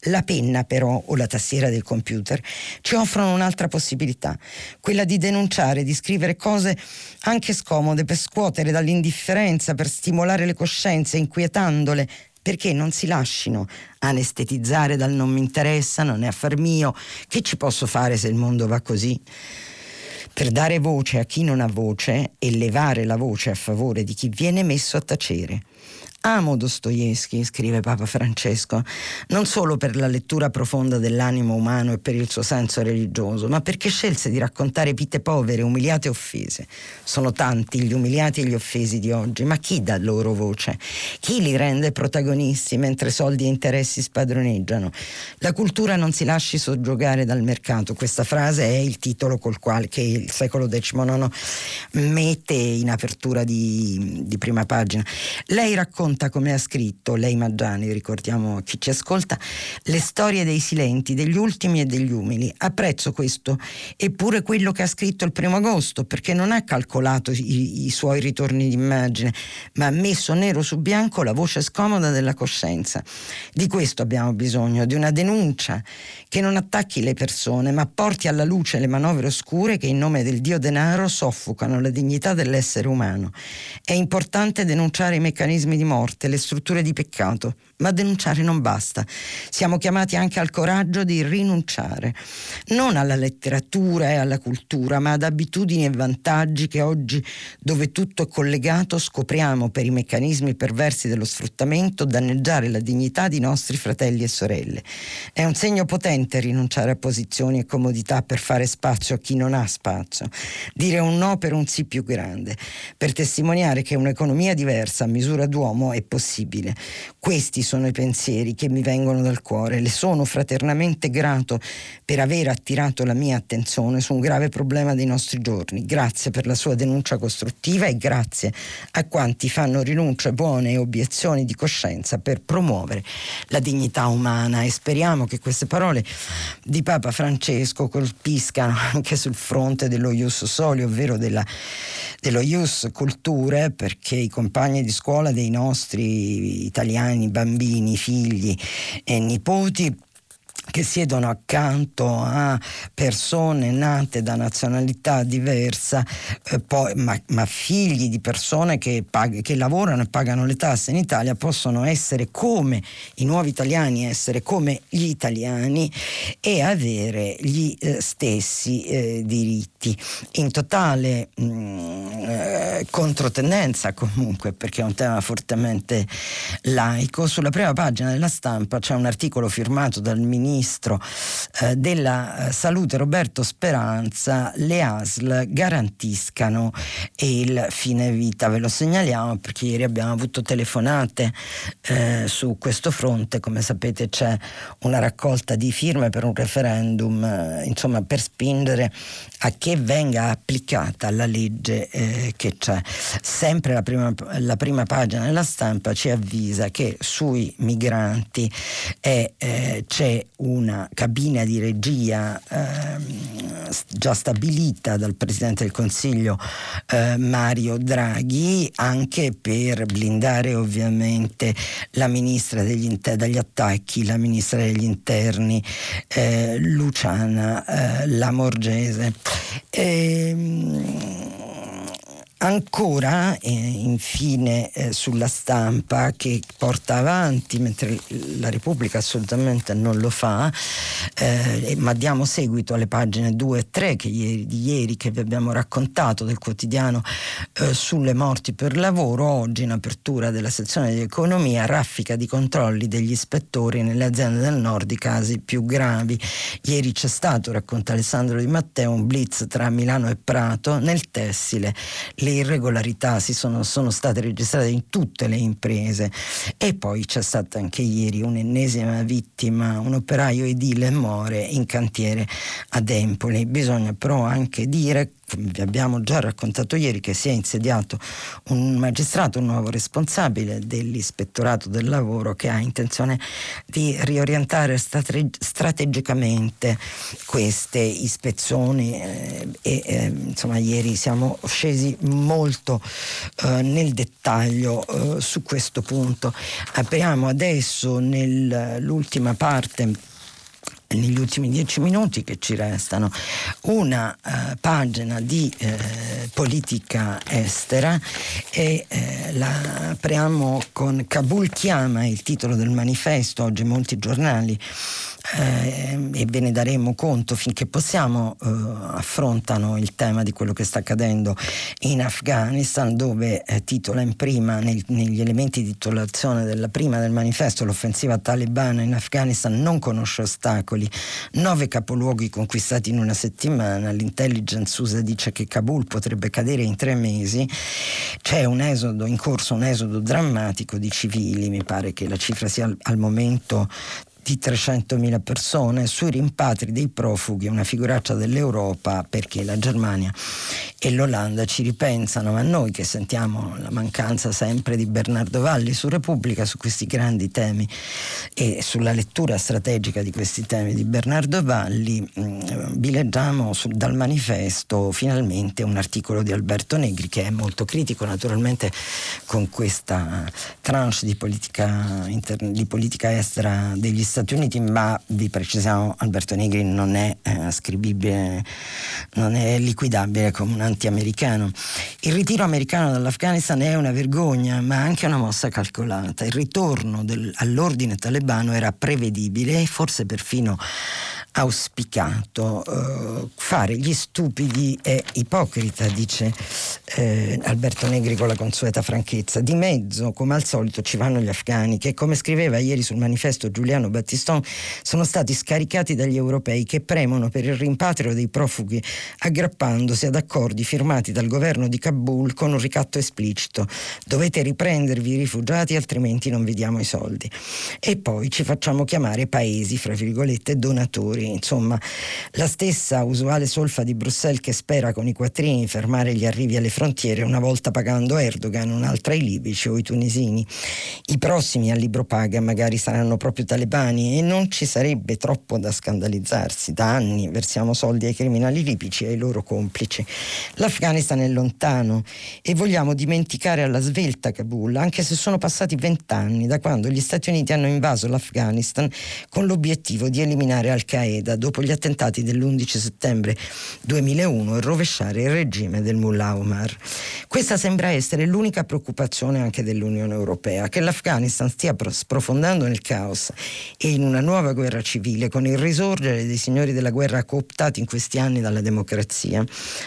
La penna però o la tastiera del computer ci offrono un'altra possibilità, quella di denunciare, di scrivere cose anche scomode per scuotere dall'indifferenza, per stimolare le coscienze, inquietandole, perché non si lasciano anestetizzare dal non mi interessa, non è affar mio, che ci posso fare se il mondo va così? per dare voce a chi non ha voce e levare la voce a favore di chi viene messo a tacere. Amo Dostoevsky, scrive Papa Francesco, non solo per la lettura profonda dell'animo umano e per il suo senso religioso, ma perché scelse di raccontare vite povere, umiliate e offese. Sono tanti gli umiliati e gli offesi di oggi, ma chi dà loro voce? Chi li rende protagonisti mentre soldi e interessi spadroneggiano? La cultura non si lasci soggiogare dal mercato. Questa frase è il titolo col quale il secolo XIX mette in apertura di, di prima pagina. Lei racconta racconta, come ha scritto lei Maggiani, ricordiamo a chi ci ascolta, le storie dei silenti, degli ultimi e degli umili. Apprezzo questo, eppure quello che ha scritto il primo agosto, perché non ha calcolato i, i suoi ritorni d'immagine, ma ha messo nero su bianco la voce scomoda della coscienza. Di questo abbiamo bisogno, di una denuncia che non attacchi le persone, ma porti alla luce le manovre oscure che in nome del dio denaro soffocano la dignità dell'essere umano. È importante denunciare i meccanismi di morte morte, le strutture di peccato, ma denunciare non basta. Siamo chiamati anche al coraggio di rinunciare, non alla letteratura e alla cultura, ma ad abitudini e vantaggi che oggi, dove tutto è collegato, scopriamo per i meccanismi perversi dello sfruttamento danneggiare la dignità di nostri fratelli e sorelle. È un segno potente rinunciare a posizioni e comodità per fare spazio a chi non ha spazio, dire un no per un sì più grande, per testimoniare che un'economia diversa a misura d'uomo è possibile. Questi sono i pensieri che mi vengono dal cuore. Le sono fraternamente grato per aver attirato la mia attenzione su un grave problema dei nostri giorni. Grazie per la sua denuncia costruttiva e grazie a quanti fanno rinunce buone e obiezioni di coscienza per promuovere la dignità umana e speriamo che queste parole di Papa Francesco colpiscano anche sul fronte dello Ius Soli, ovvero della, dello Ius Culture, perché i compagni di scuola dei nostri italiani, bambini, figli e nipoti che siedono accanto a persone nate da nazionalità diversa, eh, poi, ma, ma, figli di persone che, pag- che, lavorano e pagano le tasse in Italia, possono essere come i nuovi italiani, essere come gli italiani e avere gli eh, stessi eh, diritti. In totale mh, mm, eh, controtendenza comunque, perché è un tema fortemente laico. Sulla prima pagina della stampa c'è un articolo firmato dal ministro ministro eh, della eh, salute Roberto Speranza le ASL garantiscano il fine vita. Ve lo segnaliamo perché ieri abbiamo avuto telefonate eh, su questo fronte, come sapete c'è una raccolta di firme per un referendum, eh, insomma per spingere a che venga applicata la legge eh, che c'è. Sempre la prima, la prima, pagina della stampa ci avvisa che sui migranti è, eh, c'è una cabina di regia eh, già stabilita dal Presidente del Consiglio eh, Mario Draghi anche per blindare ovviamente la Ministra degli inter- dagli attacchi, la Ministra degli Interni eh, Luciana eh, Lamorgese. Ehm, ancora, eh, infine, eh, sulla stampa che porta avanti, mentre la Repubblica assolutamente non lo fa, eh, ma diamo seguito alle pagine 2 e 3 che ieri, di ieri che vi abbiamo raccontato del quotidiano eh, sulle morti per lavoro, oggi in apertura della sezione di economia, raffica di controlli degli ispettori nelle aziende del nord i casi più gravi. Ieri c'è stato, racconta Alessandro Di Matteo, un blitz tra Milano e Prato nel tessile. Le irregolarità si sono, sono state registrate in tutte le imprese e poi c'è stata anche ieri un'ennesima vittima, un operaio edile muore in cantiere ad Empoli. Bisogna però anche dire vi abbiamo già raccontato ieri che si è insediato un magistrato, un nuovo responsabile dell'ispettorato del lavoro che ha intenzione di riorientare strate- strategicamente queste ispezioni eh, e eh, insomma ieri siamo scesi molto eh, nel dettaglio eh, su questo punto. Apriamo adesso nell'ultima parte negli ultimi dieci minuti che ci restano una uh, pagina di uh, politica estera e uh, la apriamo con Kabul chiama il titolo del manifesto oggi molti giornali eh, e ve ne daremo conto finché possiamo, eh, affrontano il tema di quello che sta accadendo in Afghanistan, dove eh, titola in prima, nel, negli elementi di titolazione della prima del manifesto, l'offensiva talebana in Afghanistan non conosce ostacoli, nove capoluoghi conquistati in una settimana, l'intelligence USA dice che Kabul potrebbe cadere in tre mesi, c'è un esodo in corso, un esodo drammatico di civili, mi pare che la cifra sia al, al momento di 300.000 persone sui rimpatri dei profughi, una figuraccia dell'Europa perché la Germania e l'Olanda ci ripensano, ma noi che sentiamo la mancanza sempre di Bernardo Valli su Repubblica, su questi grandi temi e sulla lettura strategica di questi temi di Bernardo Valli, mh, mm, su, dal manifesto finalmente un articolo di Alberto Negri che è molto critico naturalmente con questa tranche di politica, inter- di politica estera degli Stati Uniti, ma vi precisiamo Alberto Negri non è eh, ascrivibile, non è liquidabile come un anti-americano. Il ritiro americano dall'Afghanistan è una vergogna, ma anche una mossa calcolata. Il ritorno del, all'ordine talebano era prevedibile e forse perfino auspicato. Uh, fare gli stupidi è ipocrita, dice eh, Alberto Negri con la consueta franchezza. Di mezzo, come al solito, ci vanno gli afghani che, come scriveva ieri sul manifesto Giuliano Battiston, sono stati scaricati dagli europei che premono per il rimpatrio dei profughi aggrappandosi ad accordi firmati dal governo di Kabul con un ricatto esplicito. Dovete riprendervi i rifugiati altrimenti non vi diamo i soldi. E poi ci facciamo chiamare paesi, fra virgolette, donatori Liguri, insomma la stessa usuale solfa di Bruxelles che spera con i quattrini fermare gli arrivi alle frontiere una volta pagando Erdogan, un'altra i libici o i tunisini. I prossimi al libro paga magari saranno proprio talebani e non ci sarebbe troppo da scandalizzarsi. Da anni versiamo soldi ai criminali libici e ai loro complici. L'Afghanistan è lontano e vogliamo dimenticare alla svelta Kabul, anche se sono passati vent'anni da quando gli Stati Uniti hanno invaso l'Afghanistan con l'obiettivo di eliminare Al-Qaeda Qaeda dopo gli attentati dell'11 settembre 2001 e rovesciare il regime del Mullah Omar. Questa sembra essere l'unica preoccupazione anche dell'Unione Europea, che l'Afghanistan stia sprofondando nel caos e in una nuova guerra civile con il risorgere dei signori della guerra cooptati in questi anni dalla democrazia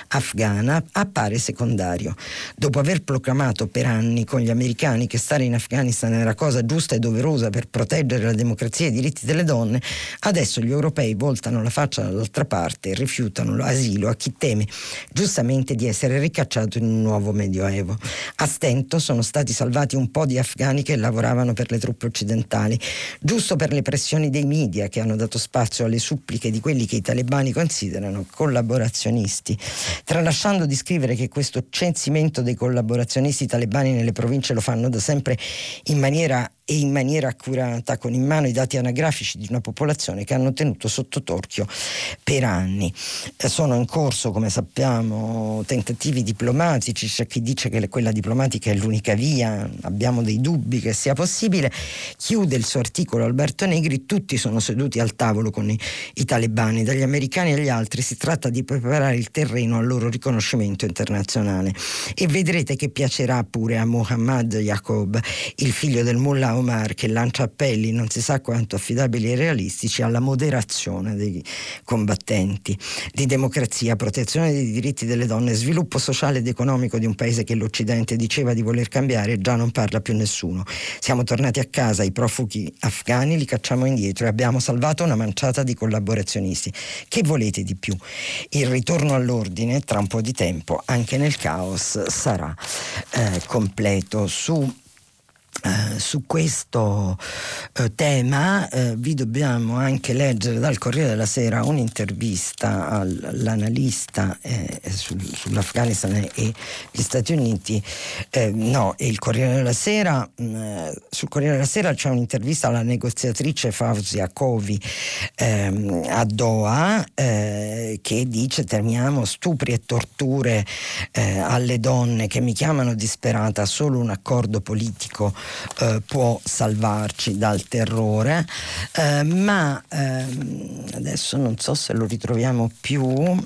afghana appare secondario. Dopo aver proclamato per anni con gli americani che stare in Afghanistan era cosa giusta e doverosa per proteggere la democrazia e i diritti delle donne, adesso gli europei voltano la faccia dall'altra parte e rifiutano l'asilo a chi teme giustamente di essere ricacciato in un nuovo medioevo. A stento sono stati salvati un po' di afghani che lavoravano per le truppe occidentali, giusto per le pressioni dei media che hanno dato spazio alle suppliche di quelli che i talebani considerano collaborazionisti, tralasciando di scrivere che questo censimento dei collaborazionisti talebani nelle province lo fanno da sempre in maniera e in maniera accurata con in mano i dati anagrafici di una popolazione che hanno tenuto sotto torchio per anni. Eh, sono in corso, come sappiamo, tentativi diplomatici, c'è chi dice che quella diplomatica è l'unica via, abbiamo dei dubbi che sia possibile. Chiude il suo articolo Alberto Negri, tutti sono seduti al tavolo con i, i talebani, dagli americani agli altri, si tratta di preparare il terreno al loro riconoscimento internazionale. E vedrete che piacerà pure a Mohammad Jacob, il figlio del mullah Omar che lancia appelli non si sa quanto affidabili e realistici alla moderazione dei combattenti, di democrazia, protezione dei diritti delle donne, sviluppo sociale ed economico di un paese che l'Occidente diceva di voler cambiare, già non parla più nessuno. Siamo tornati a casa, i profughi afghani li cacciamo indietro e abbiamo salvato una manciata di collaborazionisti. Che volete di più? Il ritorno all'ordine tra un po' di tempo, anche nel caos, sarà eh, completo. Su eh, su questo eh, tema eh, vi dobbiamo anche leggere dal Corriere della Sera un'intervista all'analista eh, sul, sull'Afghanistan e gli Stati Uniti. Eh, no, il Corriere della Sera, mh, mm, sul Corriere della Sera c'è un'intervista alla negoziatrice Fauzia Kovi ehm, a Doha che dice terminiamo stupri e torture alle donne che mi chiamano disperata, solo un accordo politico eh, può salvarci dal terrore, eh, ma ehm, adesso non so se lo ritroviamo più.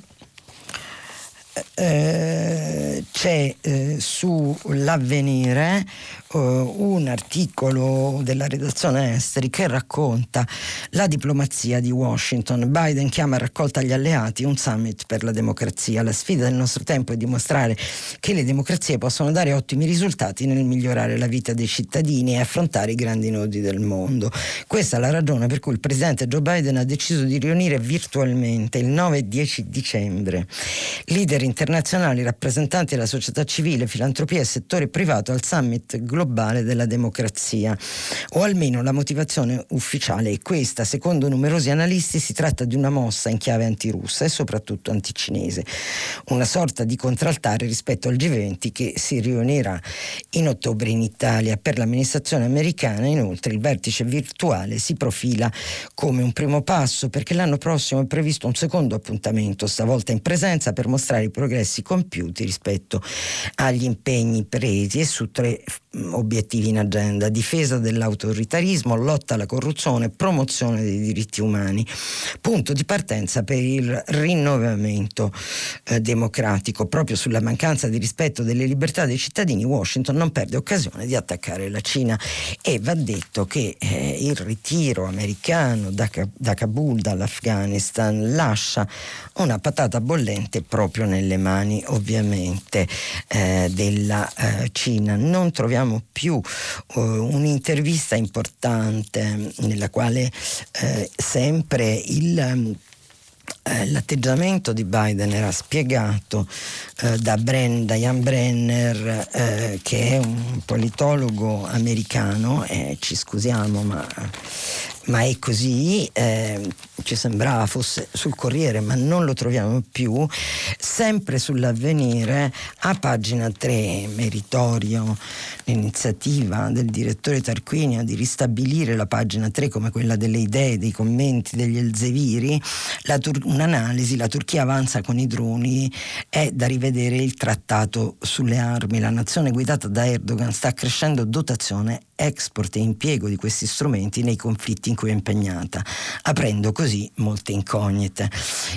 Eh, c'è eh, sull'avvenire uh, un articolo della redazione esteri che racconta la diplomazia di Washington. Biden chiama a raccolta agli alleati un summit per la democrazia. La sfida del nostro tempo è dimostrare che le democrazie possono dare ottimi risultati nel migliorare la vita dei cittadini e affrontare i grandi nodi del mondo. Questa è la ragione per cui il presidente Joe Biden ha deciso di riunire virtualmente il 9 e 10 dicembre leader internazionali, rappresentanti della società civile, filantropia e settore privato al summit globale globale della democrazia, o almeno la motivazione ufficiale è questa. Secondo numerosi analisti si tratta di una mossa in chiave antirussa e soprattutto anticinese, una sorta di contraltare rispetto al G20 che si riunirà in ottobre in Italia. Per l'amministrazione americana inoltre il vertice virtuale si profila come un primo passo perché l'anno prossimo è previsto un secondo appuntamento, stavolta in presenza per mostrare i progressi compiuti rispetto agli impegni presi e su tre obiettivi in agenda, difesa dell'autoritarismo, lotta alla corruzione, promozione dei diritti umani. Punto di partenza per il rinnovamento eh, democratico. Proprio sulla mancanza di rispetto delle libertà dei cittadini, Washington non perde occasione di attaccare la Cina e va detto che eh, il ritiro americano da, da Kabul, dall'Afghanistan, lascia una patata bollente proprio nelle mani ovviamente eh, della eh, Cina. Non troviamo più uh, un'intervista importante nella quale eh, sempre il eh, l'atteggiamento di Biden era spiegato eh, da, Bren, da Jan Brenner, eh, che è un politologo americano, e ci scusiamo ma ma è così, eh, ci sembrava fosse sul Corriere, ma non lo troviamo più, sempre sull'avvenire, a pagina 3, meritorio l'iniziativa del direttore Tarquinio di ristabilire la pagina 3 come quella delle idee, dei commenti degli Elzeviri, Tur- un'analisi, la Turchia avanza con i droni, è da rivedere il trattato sulle armi, la nazione guidata da Erdogan sta crescendo dotazione export e impiego di questi strumenti nei conflitti in cui è impegnata, aprendo così molte incognite.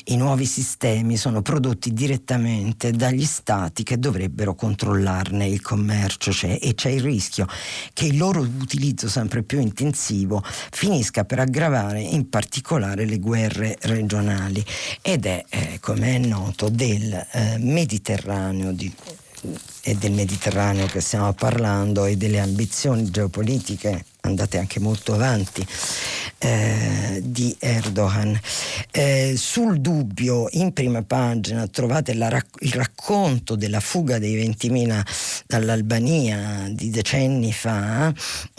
I nuovi sistemi sono prodotti direttamente dagli stati che dovrebbero controllarne il commercio cioè, e c'è il rischio che il loro utilizzo sempre più intensivo finisca per aggravare in particolare le guerre regionali ed è, eh, come è noto, del eh, Mediterraneo di e del Mediterraneo che stiamo parlando e delle ambizioni geopolitiche andate anche molto avanti eh, di Erdogan. Eh, sul dubbio, in prima pagina, trovate rac- il racconto della fuga dei 20.000 dall'Albania di decenni fa,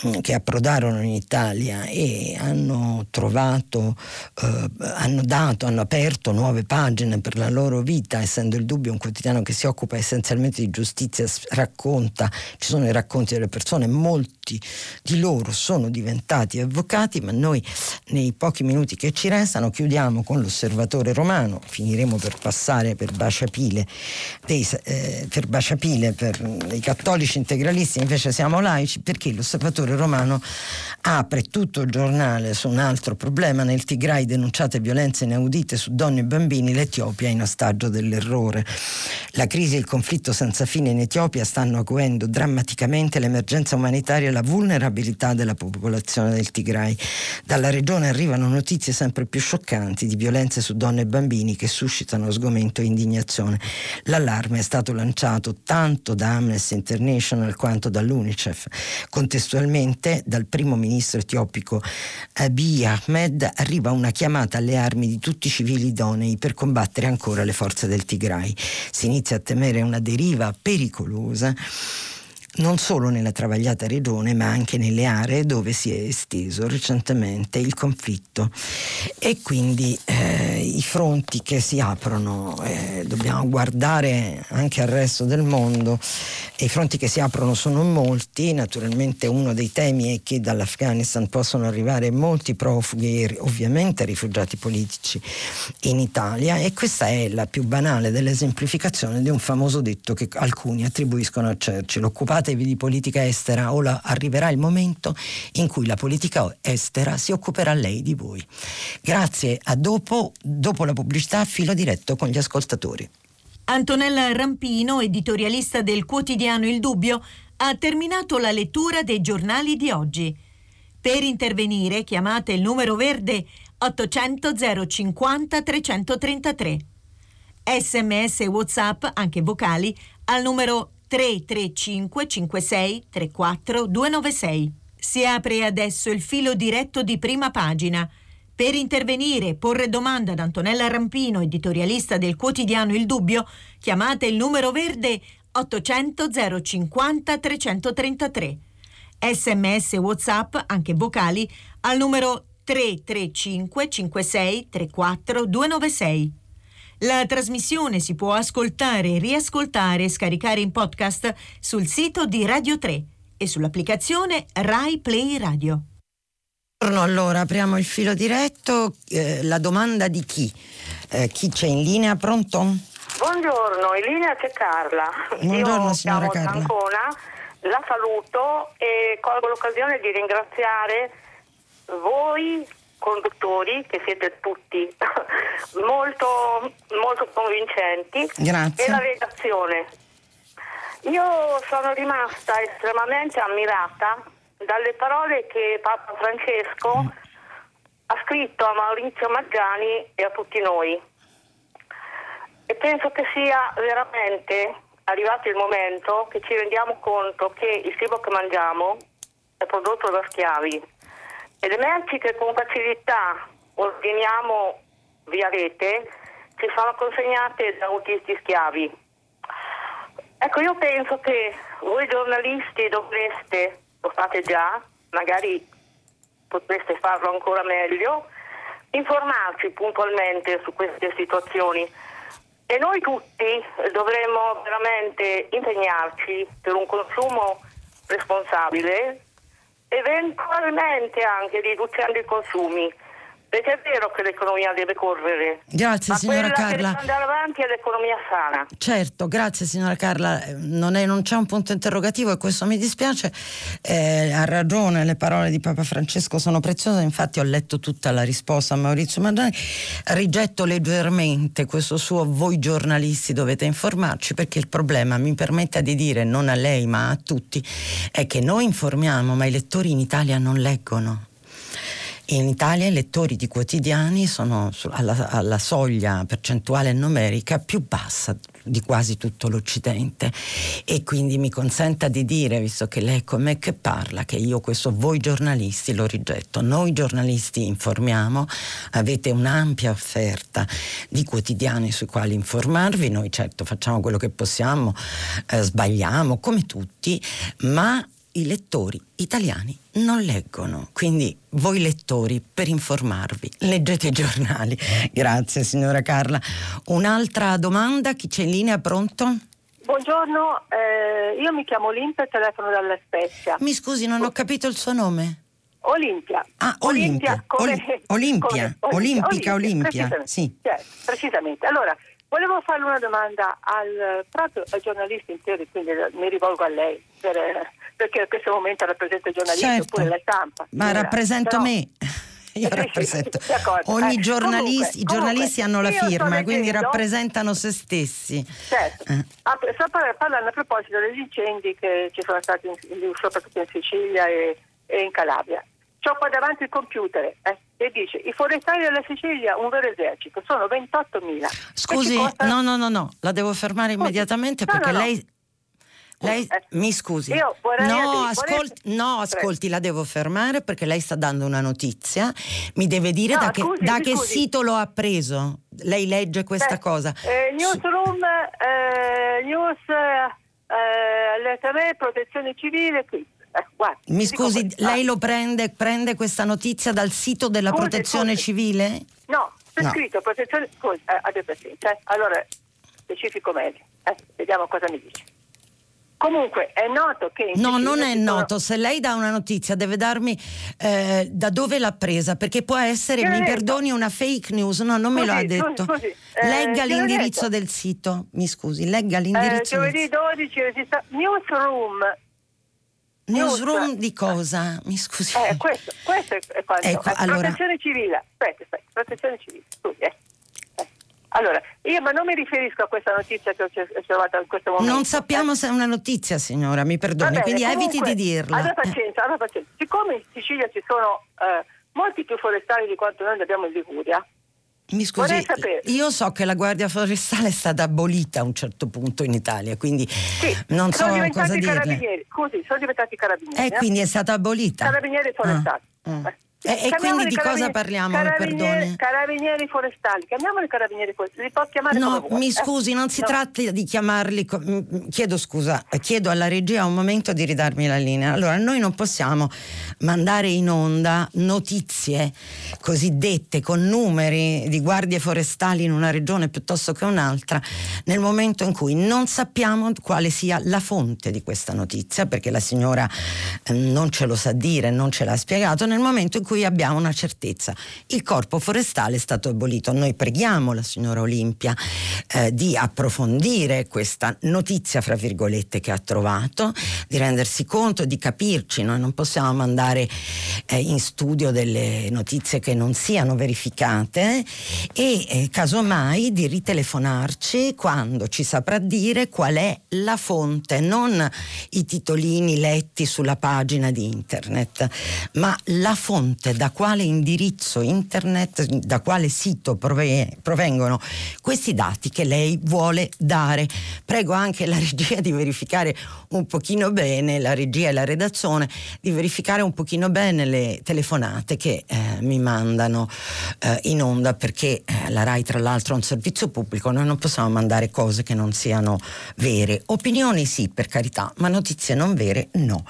mm, che approdarono in Italia e hanno trovato, eh, hanno dato, hanno aperto nuove pagine per la loro vita, essendo il dubbio un quotidiano che si occupa essenzialmente di giustizia, racconta, ci sono i racconti delle persone, molti di loro sono diventati avvocati, ma noi nei pochi minuti che ci restano chiudiamo con l'osservatore romano, finiremo per passare per Baciapile, dei, eh, per Baciapile per i cattolici integralisti, invece siamo laici, perché l'osservatore romano apre tutto il giornale su un altro problema, nel Tigray denunciate violenze inaudite su donne e bambini, l'Etiopia in ostaggio dell'errore. La crisi e il conflitto senza fine in Etiopia stanno acuendo drammaticamente l'emergenza umanitaria e la vulnerabilità della popolazione del Tigray. Dalla regione arrivano notizie sempre più scioccanti di violenze su donne e bambini che suscitano sgomento e indignazione. L'allarme è stato lanciato tanto da Amnesty International quanto dall'UNICEF. Contestualmente dal primo ministro etiopico Abiy Ahmed arriva una chiamata alle armi di tutti i civili idonei per combattere ancora le forze del Tigray. Si inizia a temere una deriva pericolosa non solo nella travagliata regione ma anche nelle aree dove si è esteso recentemente il conflitto. E quindi eh, i fronti che si aprono eh, dobbiamo guardare anche al resto del mondo e i fronti che si aprono sono molti. Naturalmente uno dei temi è che dall'Afghanistan possono arrivare molti profughi ovviamente rifugiati politici in Italia e questa è la più banale dell'esemplificazione di un famoso detto che alcuni attribuiscono a Churchill occupate occupatevi di politica estera o la, arriverà il momento in cui la politica estera si occuperà lei di voi. Grazie, a dopo, dopo la pubblicità, filo diretto con gli ascoltatori. Antonella Rampino, editorialista del quotidiano Il Dubbio, ha terminato la lettura dei giornali di oggi. Per intervenire chiamate il numero verde 800 050 333. Sms e WhatsApp, anche vocali, al numero 335 56 34 296. Si apre adesso il filo diretto di prima pagina. Per intervenire e porre domanda ad Antonella Rampino, editorialista del quotidiano Il Dubbio, chiamate il numero verde 800 050 333. Sms WhatsApp, anche vocali, al numero 335 56 34 296. La trasmissione si può ascoltare, riascoltare e scaricare in podcast sul sito di Radio 3 e sull'applicazione Rai Play Radio. Buongiorno, allora apriamo il filo diretto. Eh, la domanda di chi? Eh, chi c'è in linea? Pronto? Buongiorno, in linea c'è Carla. Buongiorno Io signora Carla. Ancona, la saluto e colgo l'occasione di ringraziare voi conduttori, che siete tutti molto, molto convincenti, Grazie. e la redazione. Io sono rimasta estremamente ammirata dalle parole che Papa Francesco mm. ha scritto a Maurizio Maggiani e a tutti noi. E penso che sia veramente arrivato il momento che ci rendiamo conto che il cibo che mangiamo è prodotto da schiavi e le merci che con facilità ordiniamo via rete ci sono consegnate da autisti schiavi. Ecco, io penso che voi giornalisti dovreste, lo fate già, magari potreste farlo ancora meglio, informarci puntualmente su queste situazioni e noi tutti dovremmo veramente impegnarci per un consumo responsabile eventualmente anche riducendo i consumi. Perché è vero che l'economia deve correre. Grazie ma signora Carla. Deve andare avanti è l'economia sana. Certo, grazie signora Carla. Non, è, non c'è un punto interrogativo e questo mi dispiace. Eh, ha ragione, le parole di Papa Francesco sono preziose, infatti ho letto tutta la risposta a Maurizio Mangiani. Rigetto leggermente questo suo voi giornalisti dovete informarci perché il problema, mi permetta di dire, non a lei ma a tutti, è che noi informiamo ma i lettori in Italia non leggono. In Italia i lettori di quotidiani sono alla, alla soglia percentuale numerica più bassa di quasi tutto l'Occidente e quindi mi consenta di dire, visto che lei è con me che parla, che io questo voi giornalisti lo rigetto. Noi giornalisti informiamo, avete un'ampia offerta di quotidiani sui quali informarvi, noi certo facciamo quello che possiamo, eh, sbagliamo come tutti, ma i lettori italiani non leggono, quindi voi lettori per informarvi leggete i giornali. Grazie signora Carla. Un'altra domanda, chi c'è in linea, pronto? Buongiorno, eh, io mi chiamo Olimpia e telefono dalla Spezia. Mi scusi, non ho capito il suo nome. Olimpia. Ah, Olimpia. come- Olimpia. come- Olimpica, Olimpia. precisamente. Sì. Cioè, precisamente. Allora, volevo fare una domanda al, proprio al giornalista intero, quindi mi rivolgo a lei, per, eh, perché in questo momento rappresenta i giornalisti Certo. oppure la stampa. Ma Allora, rappresento però- me. Io sì, rappresento. sì. Ogni Eh, giornalista, comunque, i giornalisti comunque, hanno la firma, quindi leggendo- rappresentano se stessi. Certo. Eh. Ah, sto par- parlando a proposito degli incendi che ci sono stati in- soprattutto in Sicilia e, e in Calabria. C'ho qua davanti il computer eh, e dice i forestali della Sicilia un vero esercito, sono 28.000. Scusi, E ci costa- no, no, no, no, la devo fermare immediatamente No, perché no, no. lei. Lei Eh, mi scusi. io vorrei no, vorrei- no, ascolti, la devo fermare perché lei sta dando una notizia. Mi deve dire No, da, che, scusi, da mi che sito lo ha preso. Lei legge questa Beh, cosa. eh, newsroom, eh, news, eh, protezione civile, qui. Eh, guardi, Mi dico scusi, questo. lei lo prende, prende questa notizia dal sito della Scusi, protezione scusi. civile? No, c'è No. scritto protezione, scusi, eh, abbia pazienza, eh. allora specifico meglio, eh, vediamo cosa mi dice. Comunque è noto che... No, non è sono- noto. Se lei dà una notizia deve darmi eh, da dove l'ha presa, perché può essere, mi perdoni, una fake news. No, non me lo ha detto. scusi, eh, legga l'indirizzo del sito. Mi scusi, legga Eh, l'indirizzo. del giovedì 12 resista- newsroom. Newsroom news. di cosa? Mi scusi. Eh, questo, questo è, è quanto. Ecco, Eh, allora- Protezione civile. Aspetta, aspetta, protezione civile. Scusi, eh. Eh. Allora, io ma non mi riferisco a questa notizia che ho trovato in questo momento. non sappiamo se è una notizia, signora, mi perdoni, bene, quindi eviti comunque, di dirla. Eh. pazienza, abbia pazienza. Siccome in Sicilia ci sono eh, molti più forestali di quanto noi ne abbiamo in Liguria, Mi scusi, io so che la Guardia Forestale è stata abolita a un certo punto in Italia, quindi sì, non so sono diventati cosa carabinieri. Scusi, sono diventati carabinieri. E eh? quindi è stata abolita. Carabinieri forestali. Ah, ah. E- e quindi di cosa parliamo, Carabinieri, carabinieri forestali, chiamiamoli carabinieri forestali, li può chiamare No, vuoi, mi eh. scusi, non si No. tratta di chiamarli. mm, Chiedo scusa, chiedo alla regia un momento di ridarmi la linea. Allora, noi non possiamo mandare in onda notizie cosiddette con numeri di guardie forestali in una regione piuttosto che un'altra nel momento in cui non sappiamo quale sia la fonte di questa notizia, perché la signora eh, non ce lo sa dire, non ce l'ha spiegato, nel momento in cui abbiamo una certezza. Il corpo forestale è stato abolito. Noi preghiamo la signora Olimpia eh, di approfondire questa notizia, fra virgolette, che ha trovato, di rendersi conto, di capirci. Noi non possiamo mandare eh, in studio delle notizie che non siano verificate e eh, casomai di ritelefonarci quando ci saprà dire qual è la fonte, non i titolini letti sulla pagina di internet, ma la fonte da quale indirizzo internet, da quale sito prove- provengono questi dati che lei vuole dare. Prego anche la regia di verificare un pochino bene, la regia e la redazione, di verificare un pochino bene le telefonate che eh, mi mandano eh, in onda perché eh, la RAI tra l'altro è un servizio pubblico, noi non possiamo mandare cose che non siano vere. Opinioni sì, per carità, ma notizie non vere no.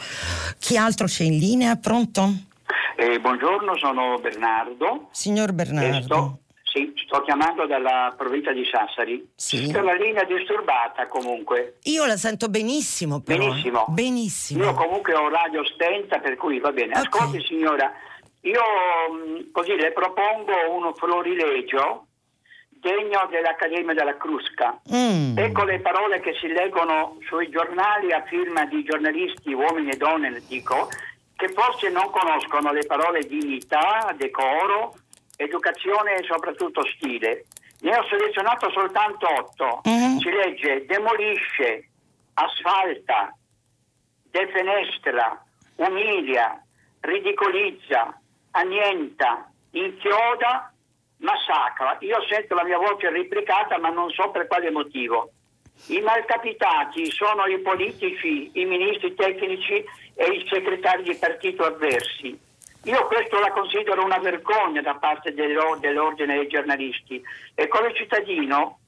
Chi altro c'è in linea? Pronto? Eh, buongiorno, sono Bernardo. Signor Bernardo. sto, sì, sto chiamando dalla provincia di Sassari. Sì. C'è una linea disturbata comunque. Io la sento benissimo però. Benissimo. Benissimo. Io comunque ho radio stenta, per cui va bene. Ok. Ascolti signora, io mh, così le propongo uno florilegio degno dell'Accademia della Crusca. Mm. Ecco le parole che si leggono sui giornali a firma di giornalisti, uomini e donne, dico, che forse non conoscono le parole dignità, decoro, educazione e soprattutto stile. Ne ho selezionato soltanto otto. Mhm. Si legge demolisce, asfalta, defenestra, umilia, ridicolizza, annienta, inchioda, massacra. Io sento la mia voce replicata ma non so per quale motivo. I malcapitati sono i politici, i ministri tecnici e i segretari di partito avversi. Io questo la considero una vergogna da parte dell'ordine dei giornalisti e come cittadino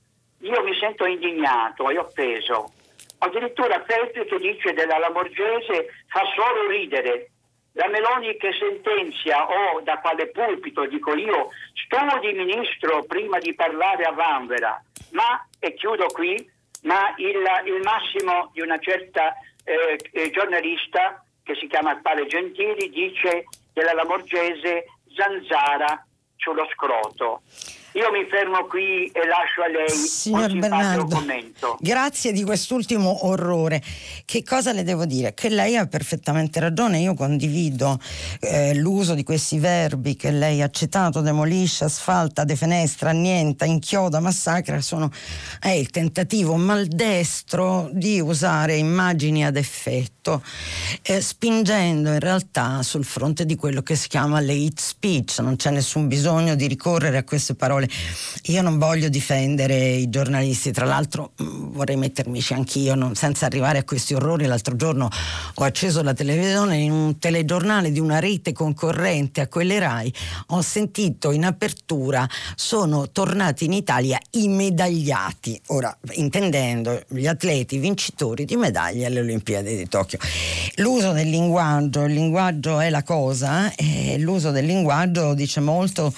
io mi sento indignato e offeso. Addirittura Feltri che dice della Lamorgese fa solo ridere. La Meloni che sentenzia o da quale pulpito dico io studi ministro prima di parlare a Vanvera, ma, e chiudo qui, ma il, il massimo di una certa eh, eh giornalista che si chiama Pale Gentili dice della Lamorgese zanzara sullo scroto. Io mi fermo qui e lascio a lei Signor un Bernardo, commento. Grazie di quest'ultimo orrore. Che cosa le devo dire? Che lei ha perfettamente ragione, io condivido eh, l'uso di questi verbi che lei ha citato, demolisce, asfalta, defenestra, annienta, inchioda, massacra, sono, è il tentativo maldestro di usare immagini ad effetto, eh, spingendo in realtà sul fronte di quello che si chiama late speech, non c'è nessun bisogno di ricorrere a queste parole parole. Io non voglio difendere i giornalisti, tra l'altro mm, vorrei mettermici anch'io, non, senza arrivare a questi orrori. L'altro giorno ho acceso la televisione in un telegiornale di una rete concorrente a quelle RAI, ho sentito in apertura sono tornati in Italia i medagliati, ora intendendo gli atleti vincitori di medaglie alle Olimpiadi di Tokyo. L'uso del linguaggio, il linguaggio è la cosa e l'uso del linguaggio dice molto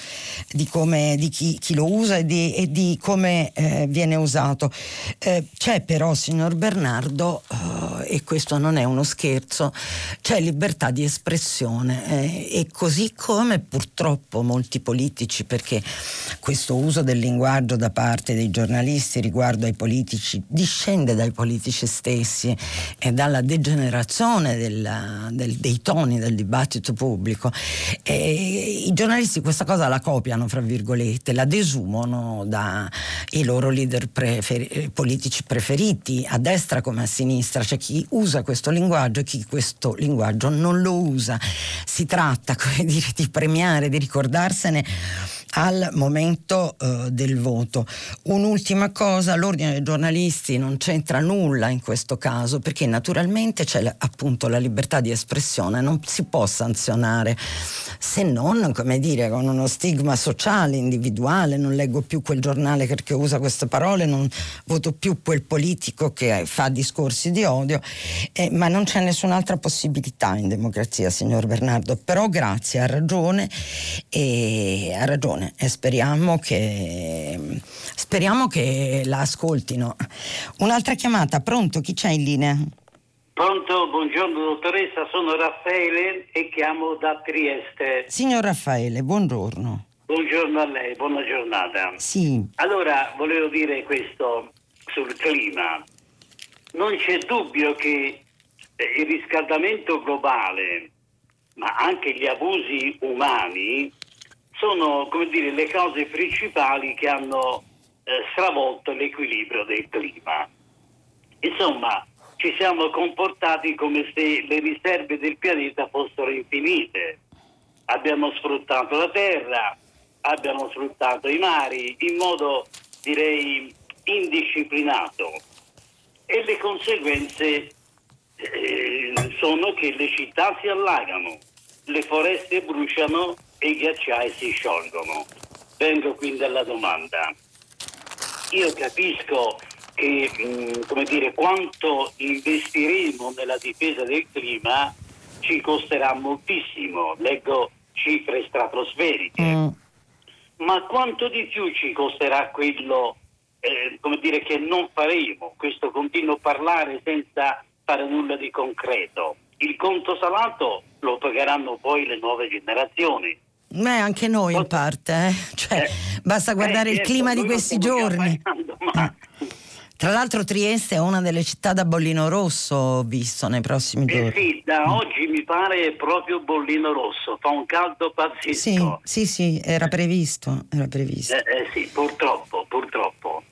di come di chi chi, lo usa e di, e di come eh, viene usato. Eh, c'è però, signor Bernardo, eh, e questo non è uno scherzo, c'è libertà di espressione eh, e così come purtroppo molti politici, perché questo uso del linguaggio da parte dei giornalisti riguardo ai politici discende dai politici stessi e dalla degenerazione della, del, dei toni del dibattito pubblico. E I giornalisti questa cosa la copiano, fra virgolette, la desumano dai loro leader prefer- politici preferiti, a destra come a sinistra. C'è chi usa questo linguaggio e chi questo linguaggio non lo usa. Si tratta, come dire, di premiare, di ricordarsene al momento eh, del voto. Un'ultima cosa, l'ordine dei giornalisti non c'entra nulla in questo caso perché naturalmente c'è la, appunto la libertà di espressione, non si può sanzionare se non, come dire, con uno stigma sociale, individuale, non leggo più quel giornale perché usa queste parole, non voto più quel politico che fa discorsi di odio, eh, ma non c'è nessun'altra possibilità in democrazia, signor Bernardo. Però grazie, ha ragione e ha ragione e speriamo che, speriamo che la ascoltino. Un'altra chiamata, pronto? Chi c'è in linea? Pronto, buongiorno dottoressa, sono Raffaele e chiamo da Trieste. Signor Raffaele, buongiorno. Buongiorno a lei, buona giornata. Sì. Allora, volevo dire questo sul clima. Non c'è dubbio che il riscaldamento globale, ma anche gli abusi umani, sono come dire, le cause principali che hanno eh, stravolto l'equilibrio del clima. Insomma, ci siamo comportati come se le riserve del pianeta fossero infinite. Abbiamo sfruttato la terra, abbiamo sfruttato i mari in modo, direi, indisciplinato. E le conseguenze eh, sono che le città si allagano, le foreste bruciano e i ghiacciai si sciolgono. Vengo quindi alla domanda. Io capisco che, mh, mm, come dire, quanto investiremo nella difesa del clima ci costerà moltissimo. Leggo cifre stratosferiche. Mm. Ma quanto di più ci costerà quello, eh, come dire, che non faremo? Questo continuo parlare senza fare nulla di concreto. Il conto salato lo pagheranno poi le nuove generazioni. Beh, anche noi in parte, eh? cioè, eh, basta guardare eh, il clima di questi giorni. Pagando, ma... Eh. Tra l'altro Trieste è una delle città da bollino rosso visto nei prossimi eh giorni. sì, da mm. oggi mi pare proprio bollino rosso, fa un caldo pazzesco. Sì, sì, sì, era previsto, era previsto. Eh, eh sì, purtroppo, purtroppo.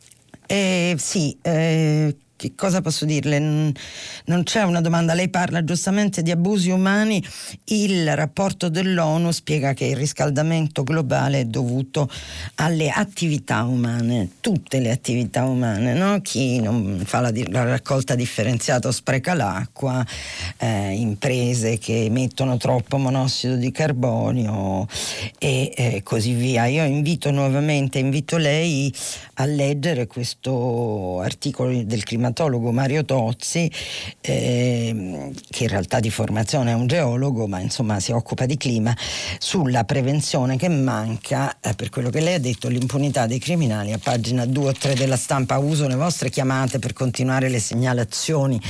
Eh, sì, eh, che cosa posso dirle? Non c'è una domanda, lei parla giustamente di abusi umani, il rapporto dell'ONU spiega che il riscaldamento globale è dovuto alle attività umane, tutte le attività umane, no? chi non fa la, la raccolta differenziata o spreca l'acqua, eh, imprese che emettono troppo monossido di carbonio e eh, così via. Io invito nuovamente, invito lei a leggere questo articolo del climatologo Mario Tozzi, eh, che in realtà di formazione è un geologo, ma insomma si occupa di clima, sulla prevenzione che manca, eh, per quello che lei ha detto, l'impunità dei criminali, a pagina 2 o 3 della stampa. Uso le vostre chiamate per continuare le segnalazioni.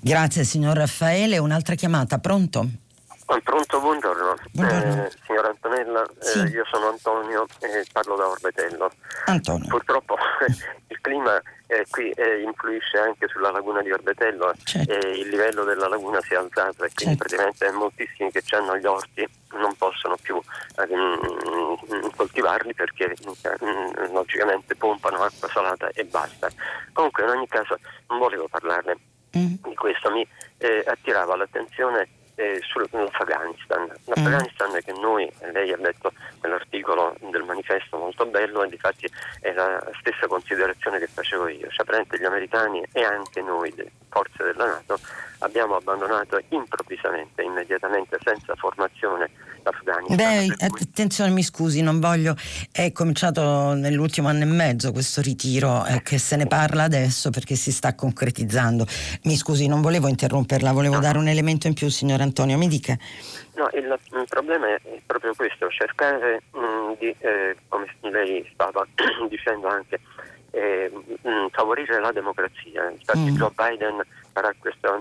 Grazie signor Raffaele. Un'altra chiamata, pronto? Pronto, buongiorno. Buongiorno. Eh, signora Antonella, eh, Sì. io sono Antonio e parlo da Orbetello. Antonio. Purtroppo il clima eh, qui eh, influisce anche sulla laguna di Orbetello Certo. e il livello della laguna si è alzato e quindi Certo. praticamente moltissimi che hanno gli orti non possono più ehm, coltivarli perché ehm, logicamente pompano acqua salata e basta. Comunque in ogni caso non volevo parlarne Mm. di questo, mi eh, attirava l'attenzione eh, sull'Afghanistan. L'Afghanistan che noi, lei ha letto quell'articolo del manifesto molto bello e difatti è la stessa considerazione che facevo io. Cioè, praticamente gli americani e anche noi, le forze della Nato, abbiamo abbandonato improvvisamente, immediatamente, senza formazione l'Afghanistan. Beh, attenzione, mi scusi, non voglio. È cominciato nell'ultimo anno e mezzo questo ritiro eh, che se ne parla adesso perché si sta concretizzando. Mi scusi, non volevo interromperla, volevo dare un elemento in più, signor Antonio. Mi dica. No, il, il problema è proprio questo, cercare mh, di, eh, come lei stava dicendo anche, eh, mh, favorire la democrazia. Infatti Mm. Joe Biden farà questa,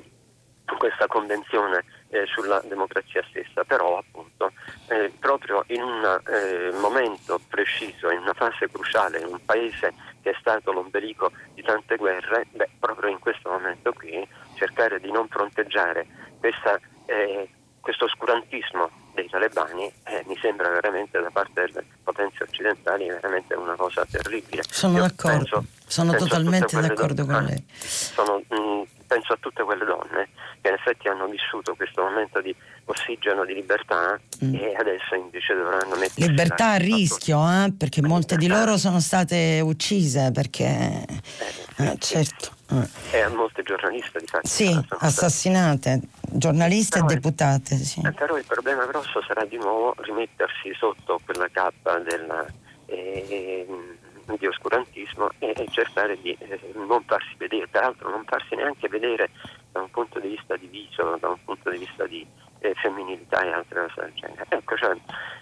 questa convenzione eh, sulla democrazia stessa, però appunto eh, proprio in un eh, momento preciso, in una fase cruciale, in un paese che è stato l'ombelico di tante guerre, beh, proprio in questo momento qui cercare di non fronteggiare questa, eh, questo oscurantismo dei talebani eh, mi sembra veramente da parte delle potenze occidentali veramente una cosa terribile. Sono Io d'accordo, penso- sono penso totalmente d'accordo donne- con lei. sono, mh, penso a tutte quelle donne che in effetti hanno vissuto questo momento di ossigeno, di libertà Mm. e adesso invece dovranno mettere Libertà a rischio, eh, perché molte di loro sono state uccise perché... eh, certo. Eh. E a molte giornaliste di fatto. Sì, assassinate, giornaliste e Però è- deputate. Sì. Eh, Però il problema grosso sarà di nuovo rimettersi sotto quella cappa del, eh, di oscurantismo e, e cercare di eh, non farsi vedere, tra l'altro non farsi neanche vedere da un punto di vista di viso, da un punto di vista di eh, femminilità e altre cose del genere. Ecco, cioè,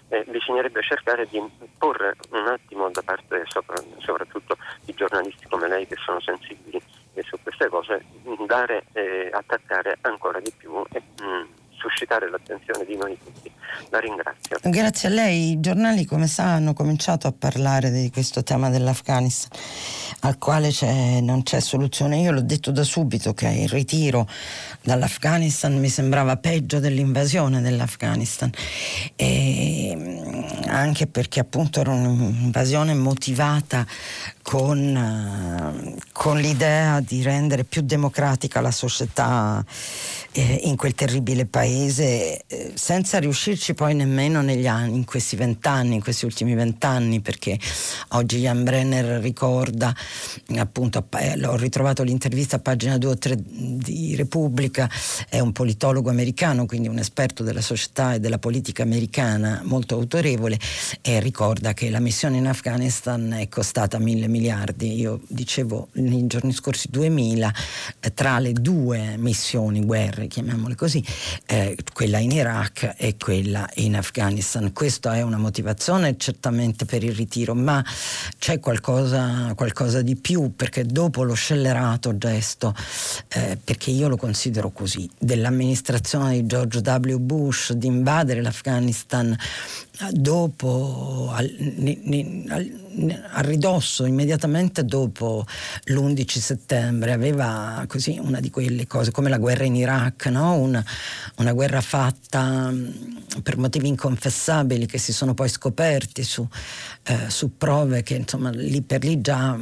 eh, bisognerebbe cercare di porre un attimo da parte sopra- soprattutto di giornalisti come lei che sono sensibili eh, su queste cose, dare, eh, attaccare ancora di più e mm, suscitare l'attenzione di noi tutti. La ringrazio. Grazie a lei, i giornali come sa hanno cominciato a parlare di questo tema dell'Afghanistan al quale c'è- non c'è soluzione. Io l'ho detto da subito che il ritiro dall'Afghanistan mi sembrava peggio dell'invasione dell'Afghanistan, E, mm, anche perché appunto era un'invasione motivata con, eh, con l'idea di rendere più democratica la società eh, in quel terribile paese eh, senza riuscirci poi nemmeno negli anni, in questi vent'anni, in questi ultimi vent'anni, perché oggi Jan Brenner ricorda, appunto, eh, ho ritrovato l'intervista a pagina 2 o 3 di Repubblica, è un politologo americano, quindi un esperto della società e della politica americana molto autorevole, e ricorda che la missione in Afghanistan è costata mille miliardi. Io dicevo nei giorni scorsi 2000, eh, tra le due missioni, guerre, chiamiamole così, eh, quella in Iraq e quella in Afghanistan. Questa è una motivazione certamente per il ritiro, ma c'è qualcosa, qualcosa di più, perché dopo lo scellerato gesto, eh, perché io lo considero così, dell'amministrazione di George W. Bush di invadere l'Afghanistan dopo, al, al- a ridosso, immediatamente dopo l'11 settembre, aveva così una di quelle cose come la guerra in Iraq, no? una, una guerra fatta mh, per motivi inconfessabili che si sono poi scoperti su, eh, su prove che insomma lì per lì già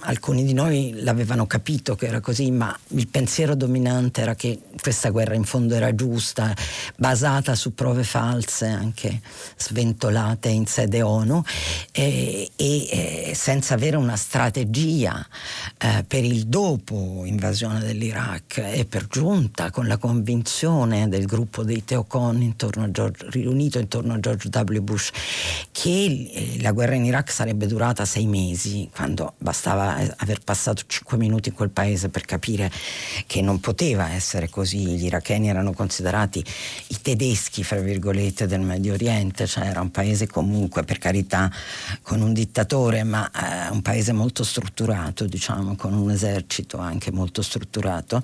alcuni di noi l'avevano capito che era così, ma il pensiero dominante era che questa guerra in fondo era giusta, basata su prove false, anche sventolate in sede ONU, e, e senza avere una strategia eh, per il dopo invasione dell'Iraq e per giunta con la convinzione del gruppo dei Teocon intorno George, riunito intorno a George W. Bush che eh, la guerra in Iraq sarebbe durata sei mesi, quando bastava aver passato cinque minuti in quel paese per capire che non poteva essere così. Gli iracheni erano considerati i tedeschi, fra virgolette, del Medio Oriente, cioè era un paese comunque, per carità, con un dittatore, ma eh, un paese molto strutturato, diciamo, con un esercito anche molto strutturato.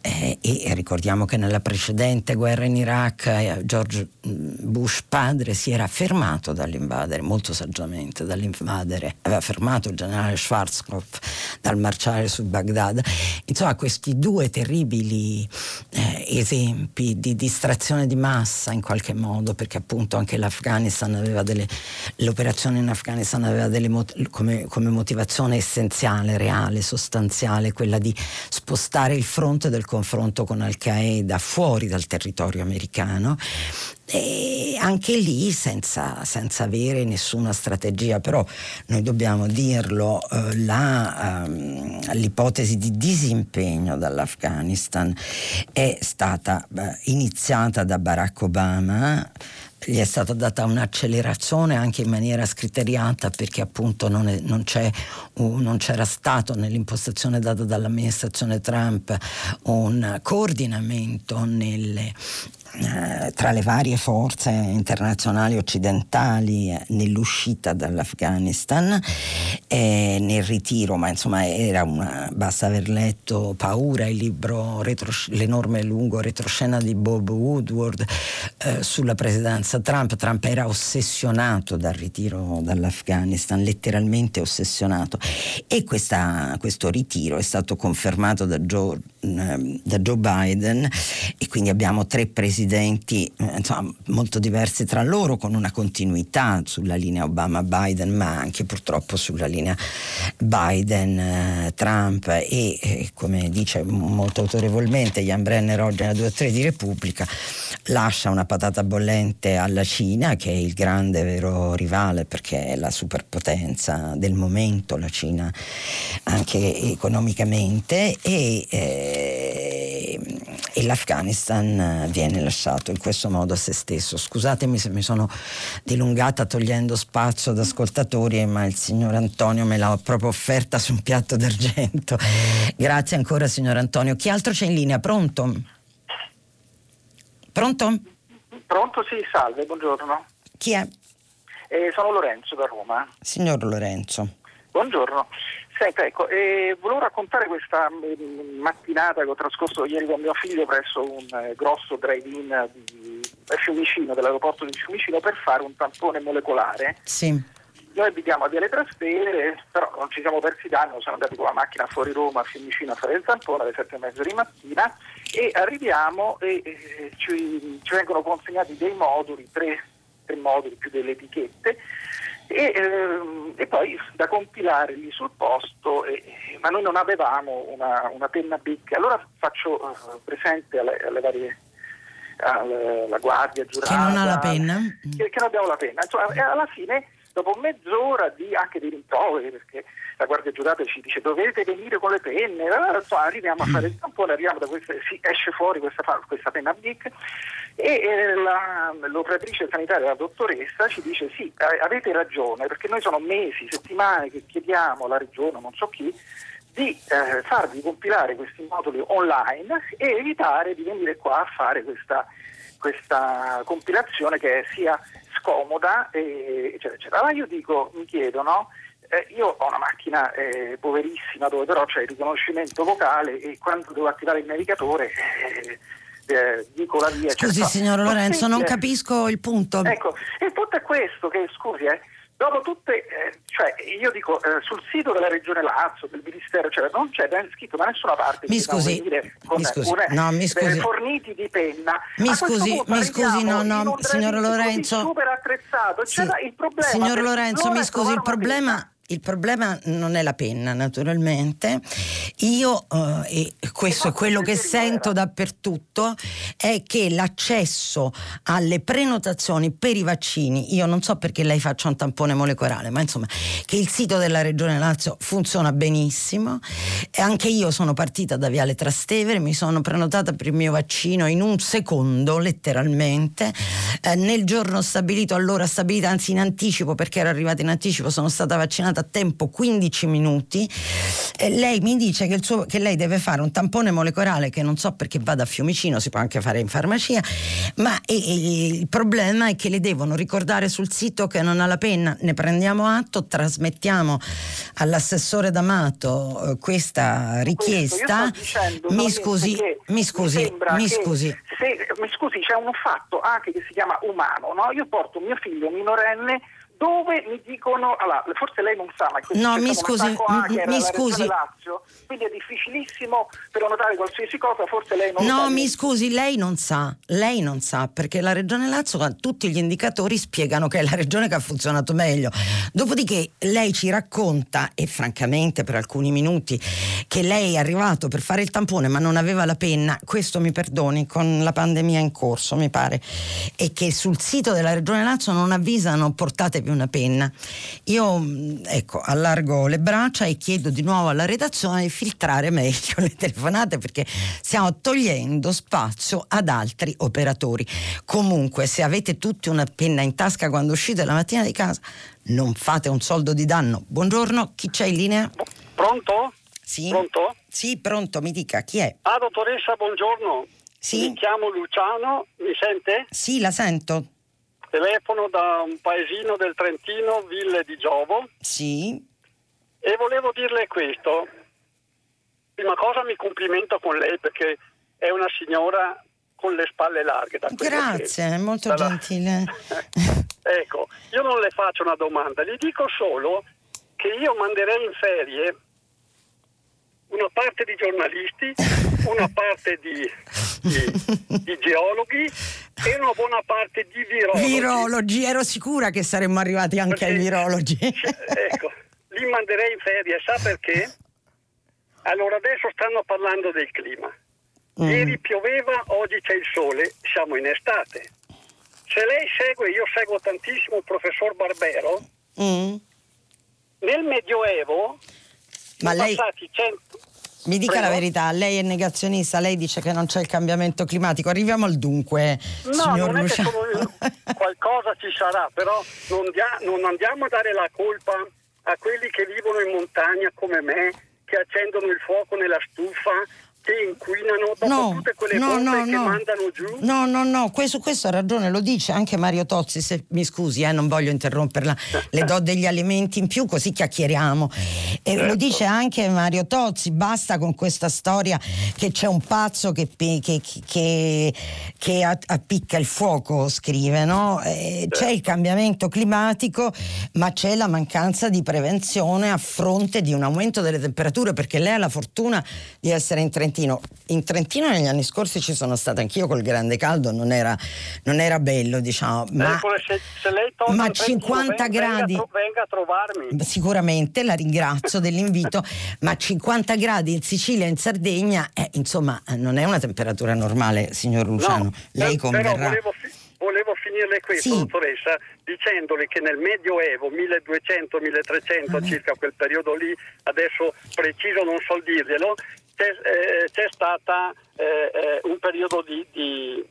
Eh, e ricordiamo che nella precedente guerra in Iraq eh, George mm, Bush padre si era fermato dall'invadere, molto saggiamente dall'invadere, aveva fermato il generale Schwarzkopf dal marciare su Baghdad. Insomma, questi due terribili eh, esempi di distrazione di massa in qualche modo, perché appunto anche l'Afghanistan aveva delle, l'operazione in Afghanistan aveva delle, come, come motivazione essenziale, reale, sostanziale, quella di spostare il fronte del confronto con Al-Qaeda fuori dal territorio americano e anche lì senza, senza, avere nessuna strategia, però noi dobbiamo dirlo, eh, la, ehm, l'ipotesi di disimpegno dall'Afghanistan è stata eh, iniziata da Barack Obama gli è stata data un'accelerazione anche in maniera scriteriata perché appunto non, è, non, non, c'era stato nell'impostazione data dall'amministrazione Trump un coordinamento nelle, tra le varie forze internazionali occidentali eh, nell'uscita dall'Afghanistan e nel ritiro, ma insomma era una, basta aver letto Paura, il libro retros- l'enorme lungo retroscena di Bob Woodward eh, sulla presidenza Trump. Trump era ossessionato dal ritiro dall'Afghanistan, letteralmente ossessionato e questa, questo ritiro è stato confermato da Joe, eh, da Joe Biden e quindi abbiamo tre presidenti presidenti insomma, molto diversi tra loro, con una continuità sulla linea Obama-Biden, ma anche purtroppo sulla linea Biden-Trump. E, eh, come dice molto autorevolmente Jan Brenner oggi nella 2 o 3 di Repubblica, lascia una patata bollente alla Cina, che è il grande vero rivale perché è la superpotenza del momento, la Cina anche economicamente, e, eh, e l'Afghanistan viene lasciato in questo modo a se stesso. Scusatemi se mi sono dilungata togliendo spazio ad ascoltatori, ma il signor Antonio me l'ha proprio offerta su un piatto d'argento. Grazie ancora signor Antonio. Chi altro c'è in linea? Pronto? Pronto? Pronto, sì, salve, buongiorno. Chi è? Eh, sono Lorenzo da Roma. Signor Lorenzo. Buongiorno. Senta, ecco, eh, volevo raccontare questa mm, mattinata che ho trascorso ieri con mio figlio presso un eh, grosso drive-in di Fiumicino, dell'aeroporto di Fiumicino, per fare un tampone molecolare. Sì. Noi abitiamo a Viale Trastevere, però non ci siamo persi danno, siamo andati con la macchina fuori Roma a Fiumicino a fare il tampone alle sette e mezza di mattina e arriviamo e eh, ci, ci, vengono consegnati dei moduli, tre, tre moduli più delle etichette e, ehm, e, poi da compilare lì sul posto, eh, ma noi non avevamo una, una penna big. Allora faccio uh, presente alle, alle varie alla guardia giurata che non ha la penna che, che non abbiamo la penna insomma alla fine dopo mezz'ora di, anche di rimproveri, perché la Guardia Giurata ci dice dovete venire con le penne, allora, arriviamo a fare il tampone, arriviamo da questa, si esce fuori questa, questa penna BIC e la, l'operatrice sanitaria, la dottoressa, ci dice sì, avete ragione, perché noi sono mesi, settimane che chiediamo alla regione, non so chi, di eh, farvi compilare questi moduli online e evitare di venire qua a fare questa, questa compilazione che sia scomoda, eccetera, eccetera. Allora io dico, mi chiedo, no? Eh, io ho una macchina eh, poverissima dove però c'è il riconoscimento vocale e quando devo attivare il navigatore eh, eh dico la via. Scusi signor Lorenzo, non capisco il punto. Ecco, il punto è questo, che scusi, eh, Dopo tutte, eh, cioè io dico eh, sul sito della Regione Lazio, del Ministero, cioè, non c'è ben scritto da nessuna parte mi scusi, mi scusi, una, no, mi scusi. forniti di penna. Mi scusi, mi scusi, no, no, signor Lorenzo. Super attrezzato, sì. il problema signor Lorenzo, mi scusi, il problema il problema non è la penna, naturalmente. Io, eh, e questo è quello che sento dappertutto, è che l'accesso alle prenotazioni per i vaccini, io non so perché lei faccia un tampone molecolare, ma insomma, che il sito della Regione Lazio funziona benissimo. E anche io sono partita da Viale Trastevere, mi sono prenotata per il mio vaccino in un secondo, letteralmente. Eh, nel giorno stabilito, allora stabilita, anzi in anticipo, perché ero arrivata in anticipo, sono stata vaccinata a tempo 15 minuti. Eh, lei mi dice che, suo, che, lei deve fare un tampone molecolare che non so perché vada a Fiumicino, si può anche fare in farmacia, ma e, e, il problema è che le devono ricordare sul sito che non ha la penna. Ne prendiamo atto, trasmettiamo all'assessore D'Amato eh, questa richiesta. Mi scusi, mi scusi, mi scusi. Se, mi scusi, c'è un fatto anche che si chiama umano, no? Io porto mio figlio minorenne dove mi dicono, allora, forse lei non sa, ma questo no, mi scusi, hacker, mi scusi. Lazio, quindi è difficilissimo prenotare qualsiasi cosa, forse lei non no, sa. No, mi scusi, lei non sa, lei non sa, perché la Regione Lazio, tutti gli indicatori spiegano che è la regione che ha funzionato meglio. Dopodiché lei ci racconta, e francamente per alcuni minuti, che lei è arrivato per fare il tampone ma non aveva la penna, questo mi perdoni, con la pandemia in corso, mi pare, e che sul sito della Regione Lazio non avvisano portate una penna. Io mm, ecco, allargo le braccia e chiedo di nuovo alla redazione di filtrare meglio le telefonate perché stiamo togliendo spazio ad altri operatori. Comunque, se avete tutti una penna in tasca quando uscite la mattina di casa, non fate un soldo di danno. Buongiorno, chi c'è in linea? Pronto? Sì. Pronto? Sì, pronto, mi dica chi è? Ah, dottoressa, buongiorno. Sì. Mi chiamo Luciano, mi sente? Sì, la sento. Telefono da un paesino del Trentino, Ville di Giovo. Sì. E volevo dirle questo. Prima cosa mi complimento con lei perché è una signora con le spalle larghe. Grazie, che, è molto dalla... gentile. ecco, io non le faccio una domanda, le dico solo che io manderei in ferie una parte di giornalisti, una parte di, di, di, geologhi e una buona parte di virologi. Virologi, ero sicura che saremmo arrivati anche Perché, ai virologi. ecco, li manderei in ferie, sa perché? Allora adesso stanno parlando del clima. Mm. Ieri pioveva, oggi c'è il sole, siamo in estate. Se lei segue, io seguo tantissimo il professor Barbero, mm. nel Medioevo ma lei, passati 100... mi dica Prego? la verità, lei è negazionista, lei dice che non c'è il cambiamento climatico. Arriviamo al dunque, no, signor non Luciano. È che sono, qualcosa ci sarà, però non, dia, non andiamo a dare la colpa a quelli che vivono in montagna come me, che accendono il fuoco nella stufa, che inquinano dopo No, tutte quelle no, no, che no. mandano giù. No, no, no, questo, questo ha ragione, lo dice anche Mario Tozzi, se mi scusi, eh, non voglio interromperla, le do degli alimenti in più così chiacchieriamo. E lo dice anche Mario Tozzi, basta con questa storia che c'è un pazzo che, che- che- che appicca il fuoco, scrive, no? Eh, c'è il cambiamento climatico, ma c'è la mancanza di prevenzione a fronte di un aumento delle temperature, perché lei ha la fortuna di essere in Trentino. In Trentino negli anni scorsi ci sono stata anch'io col grande caldo, non era, non era bello, diciamo, ma se, se ma in Trentino, 50 venga- gradi- venga, venga a trovarmi. sicuramente la ringrazio dell'invito, ma 50 gradi in Sicilia e in Sardegna, eh, insomma, non è una temperatura normale, signor Luciano. No, Lei converrà. Però volevo, volevo finirle questo, Sì. dottoressa, dicendole che nel Medioevo, 1200-1300, circa quel periodo lì, adesso preciso non so dirglielo, c'è, eh, c'è stata eh, eh, un periodo di, di,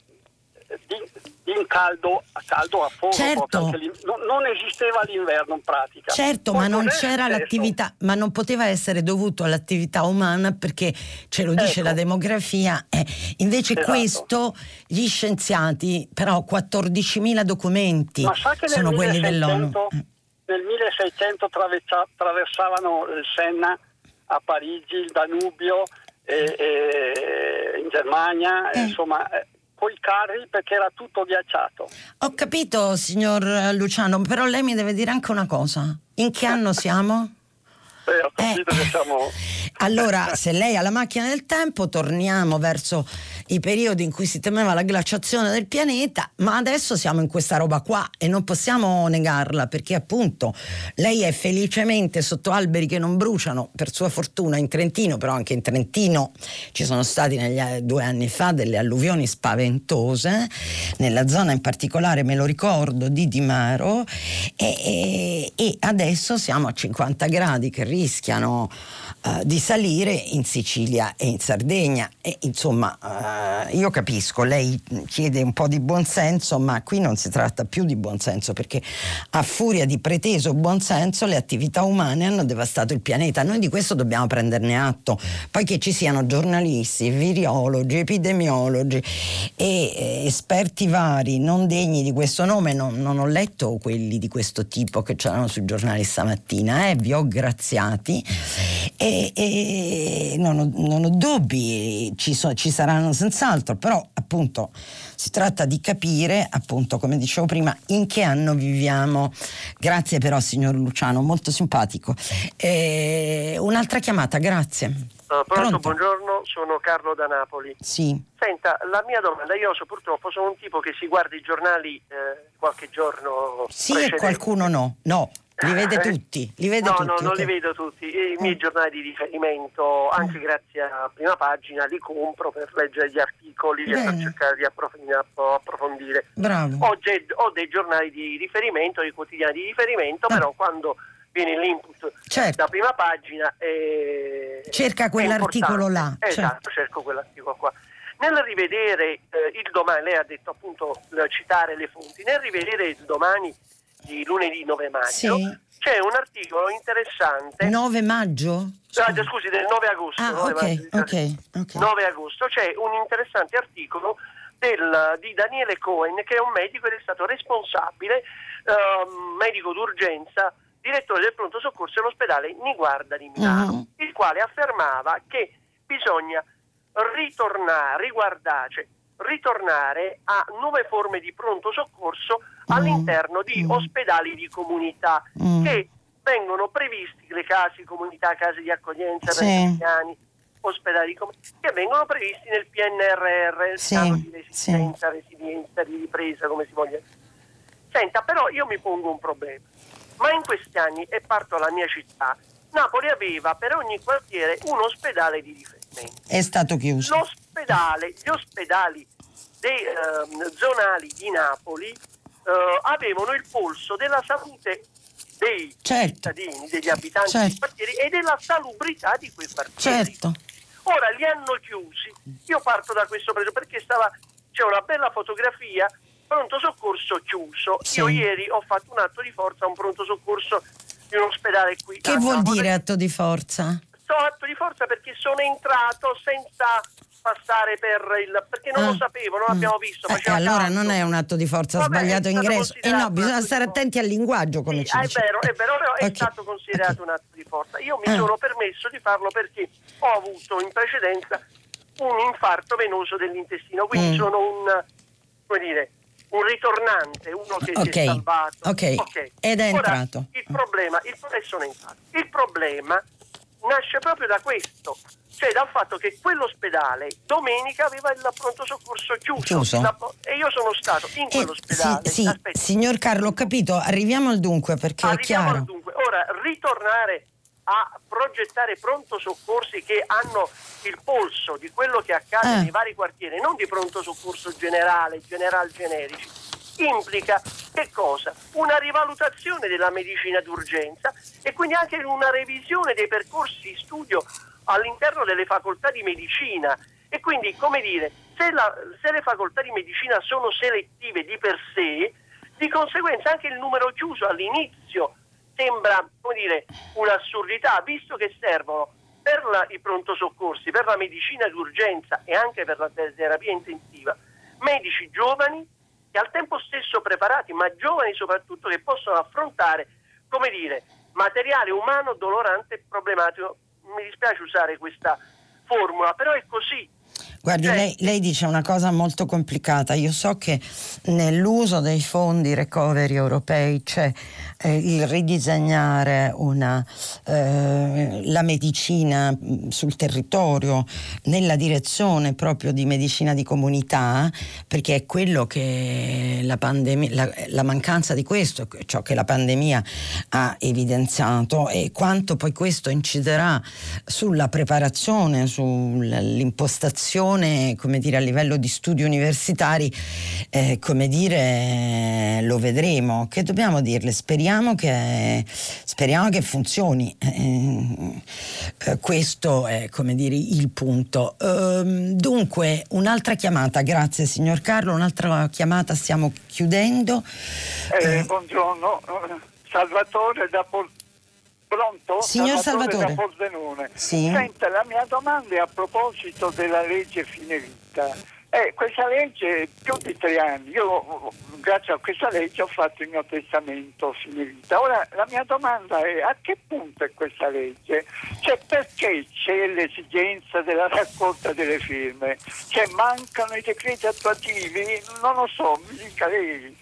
di- di caldo, a caldo a fuoco, Certo. non, non esisteva l'inverno in pratica. Certo, Poi ma non c'era successo? l'attività, ma non poteva essere dovuto all'attività umana perché ce lo dice Ecco. la demografia. eh. Invece Esatto. questo gli scienziati, però 14.000 documenti sono quelli 1600, dell'ONU. Nel 1600 traversa- traversavano il Senna a Parigi, il Danubio, e- e in Germania, Eh. insomma, eh, coi carri perché era tutto ghiacciato. Ho capito, signor Luciano, però lei mi deve dire anche una cosa. In che anno siamo? Eh, ho capito Eh. che siamo... Allora, se lei ha la macchina del tempo, torniamo verso i periodi in cui si temeva la glaciazione del pianeta, ma adesso siamo in questa roba qua e non possiamo negarla perché appunto lei è felicemente sotto alberi che non bruciano, per sua fortuna in Trentino, però anche in Trentino ci sono stati negli, due anni fa delle alluvioni spaventose, nella zona in particolare me lo ricordo di Di Maro e, e, e adesso siamo a 50 gradi che rischiano uh, di salire in Sicilia e in Sardegna. E insomma uh, io capisco, lei chiede un po' di buonsenso ma qui non si tratta più di buonsenso perché a furia di preteso buonsenso le attività umane hanno devastato il pianeta, noi di questo dobbiamo prenderne atto, poi che ci siano giornalisti, virologi, epidemiologi e eh, esperti vari non degni di questo nome, non, non ho letto quelli di questo tipo che c'erano sui giornali stamattina, eh, vi ho graziati. E, e non, ho, non, ho, dubbi, ci, so, ci saranno senz'altro, però appunto si tratta di capire, appunto come dicevo prima, in che anno viviamo. Grazie però signor Luciano, molto simpatico. E un'altra chiamata, grazie. Uh, pronto, pronto, buongiorno, sono Carlo da Napoli. Sì. Senta, la mia domanda, io so, purtroppo sono un tipo che si guarda i giornali eh, qualche giorno. Sì, precedente. e qualcuno no. No, li vede Eh? tutti? Li vede no, tutti? no, non ok. li vedo tutti. I miei Mm. giornali di riferimento, anche grazie a prima pagina, li compro per leggere gli articoli e per cercare di approf- appro- approfondire. Bravo. Ho, ho dei giornali di riferimento, dei quotidiani di riferimento, Ah. però quando viene l'input Certo. da prima pagina eh, Cerca è quell'articolo importante. là, Esatto, certo. cerco quell'articolo qua. Nel rivedere eh, il domani, lei ha detto appunto eh, citare le fonti, nel rivedere il domani di lunedì 9 maggio Sì. c'è un articolo interessante 9 maggio? Ah, scusi, del 9 agosto. Ah, 9 ok, maggio, ok, ok. 9 agosto c'è un interessante articolo del- di Daniele Cohen che è un medico ed è stato responsabile, ehm, medico d'urgenza, direttore del pronto soccorso dell'ospedale Niguarda di Milano, Mhm. il quale affermava che bisogna ritornare, riguardare, cioè, ritornare a nuove forme di pronto soccorso all'interno di Mm. ospedali di comunità Mm. che vengono previsti le case comunità, case di accoglienza per Sì. anziani, ospedali che vengono previsti nel PNRR, il Sì, piano di resistenza, resilienza, di ripresa, come si voglia. Senta, però io mi pongo un problema. Ma in questi anni, e parto dalla mia città, Napoli aveva per ogni quartiere un ospedale di riferimento. È stato chiuso. L'ospedale, gli ospedali dei, ehm, zonali di Napoli eh, avevano il polso della salute dei Certo. cittadini, degli abitanti Certo. dei quartieri e della salubrità di quei quartieri. Certo. Ora li hanno chiusi. Io parto da questo preso perché stava, c'è una bella fotografia, pronto soccorso chiuso. Sì. Io ieri ho fatto un atto di forza a un pronto soccorso di un ospedale qui. Che vuol dire atto di forza? Sto atto di forza perché sono entrato senza passare per il perché non Ah. lo sapevo, non l'abbiamo visto. Eh, allora caldo. non è un atto di forza Vabbè, sbagliato è ingresso. Eh considerato no, bisogna stare attenti al linguaggio, come Sì, ah, è vero, è vero, è Ok, stato considerato ok. un atto di forza. Io mi Ah. sono permesso di farlo perché ho avuto in precedenza un infarto venoso dell'intestino, quindi Mm. sono un, come dire, un ritornante, uno che Ok, si è salvato. ok, ed è Ora, entrato. Il problema, il, e sono entrato. Il problema nasce proprio da questo, cioè dal fatto che quell'ospedale domenica aveva il pronto soccorso chiuso. Chiuso. La- e io sono stato in Eh, quell'ospedale. sì, sì, signor Carlo, ho capito, arriviamo al dunque perché è Arriviamo chiaro. al dunque. Ora, ritornare a progettare pronto soccorsi che hanno il polso di quello che accade Eh. nei vari quartieri, non di pronto soccorso generale, general generici, implica che cosa? Una rivalutazione della medicina d'urgenza e quindi anche una revisione dei percorsi di studio all'interno delle facoltà di medicina. E quindi, come dire, se, la- se le facoltà di medicina sono selettive di per sé, di conseguenza anche il numero chiuso all'inizio sembra come dire, un'assurdità, visto che servono per la- i pronto soccorsi, per la medicina d'urgenza e anche per la te- terapia intensiva, medici giovani e al tempo stesso preparati, ma giovani soprattutto che possono affrontare, come dire, materiale umano dolorante e problematico. Mi dispiace usare questa formula, però è così. Guardi, Cioè- lei, lei dice una cosa molto complicata. Io so che nell'uso dei fondi recovery europei c'è eh, il ridisegnare una, eh, la medicina mh, sul territorio nella direzione proprio di medicina di comunità, perché è quello che la, pandemia, la, la mancanza di questo, ciò che la pandemia ha evidenziato e quanto poi questo inciderà sulla preparazione, sull'impostazione, come dire, a livello di studi universitari, eh, come dire, lo vedremo. Che dobbiamo dirle? Speriamo che, speriamo che funzioni. Eh, eh, questo è, come dire, il punto. Ehm, dunque, un'altra chiamata, grazie signor Carlo, un'altra chiamata, stiamo chiudendo. Eh, buongiorno, Salvatore da Pol- Pronto? Signor Salvatore. da Pordenone. Sì. Senta, la mia domanda è a proposito della legge fine vita. Eh, questa legge più di tre anni. Io, grazie a questa legge, ho fatto il mio testamento fine vita. Ora, la mia domanda è a che punto è questa legge? Cioè, perché c'è l'esigenza della raccolta delle firme? Cioè, mancano i decreti attuativi? Non lo so, mi dica lei.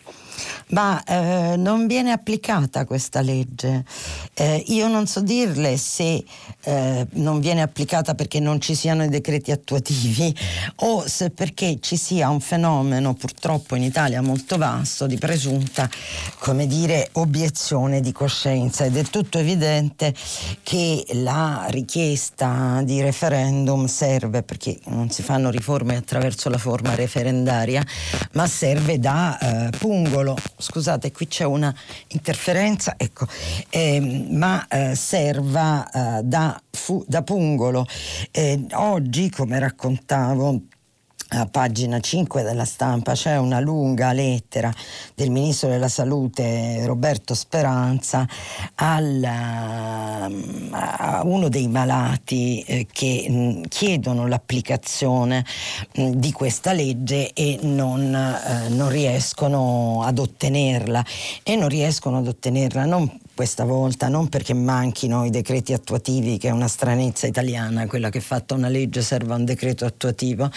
Ma eh, non viene applicata questa legge. Eh, io non so dirle se eh, non viene applicata perché non ci siano i decreti attuativi o se perché ci sia un fenomeno purtroppo in Italia molto vasto di presunta, come dire, obiezione di coscienza ed è tutto evidente che la richiesta di referendum serve perché non si fanno riforme attraverso la forma referendaria, ma serve da eh, pungolo scusate, qui c'è una interferenza, ecco, eh, ma eh, serva eh, da, fu, da, pungolo. Eh, oggi, come raccontavo, a pagina 5 della stampa c'è una lunga lettera del ministro della salute Roberto Speranza al, a uno dei malati eh, che mh, chiedono l'applicazione mh, di questa legge e non, eh, non riescono ad ottenerla. E non riescono ad ottenerla non questa volta, non perché manchino i decreti attuativi, che è una stranezza italiana, quella che fatta una legge serva un decreto attuativo,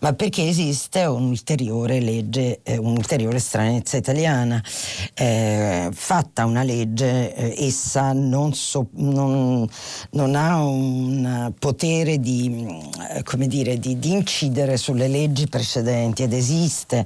ma perché esiste un'ulteriore legge, eh, un'ulteriore stranezza italiana. Eh, fatta una legge, eh, essa non, so, non, non, ha un potere di, eh, dire, di, di, incidere sulle leggi precedenti ed esiste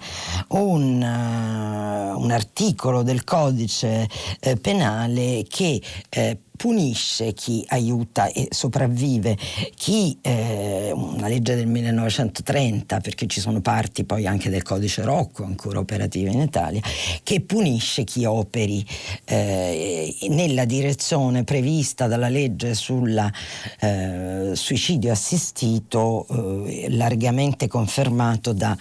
un, uh, un articolo del codice eh, penale penale che eh, punisce chi aiuta e sopravvive, chi, eh, una legge del 1930, perché ci sono parti poi anche del codice Rocco ancora operative in Italia, che punisce chi operi eh, nella direzione prevista dalla legge sul eh, suicidio assistito, eh, largamente confermato da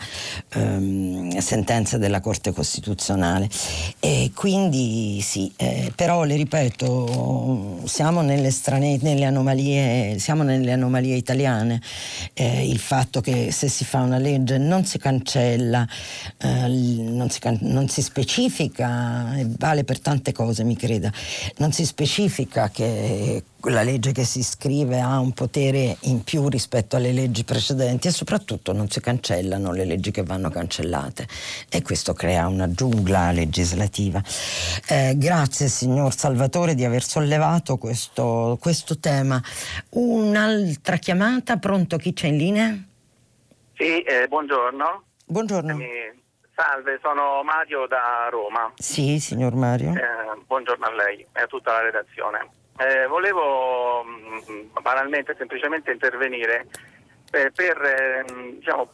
ehm, sentenze della Corte Costituzionale. E quindi sì, eh, però le ripeto, siamo nelle, strane, nelle, anomalie, siamo nelle anomalie italiane. Eh, il fatto che se si fa una legge non si cancella, eh, non, si non, si specifica, vale per tante cose, mi creda, non si specifica che la legge che si scrive ha un potere in più rispetto alle leggi precedenti e soprattutto non si cancellano le leggi che vanno cancellate e questo crea una giungla legislativa. Eh, grazie signor Salvatore di aver sollevato questo, questo tema. Un'altra chiamata, pronto chi c'è in linea? Sì, eh, buongiorno. Buongiorno. Eh, salve, sono Mario da Roma. Sì, signor Mario. Eh, buongiorno a lei e a tutta la redazione. Eh, volevo mh, mm, banalmente semplicemente intervenire eh, per eh, diciamo,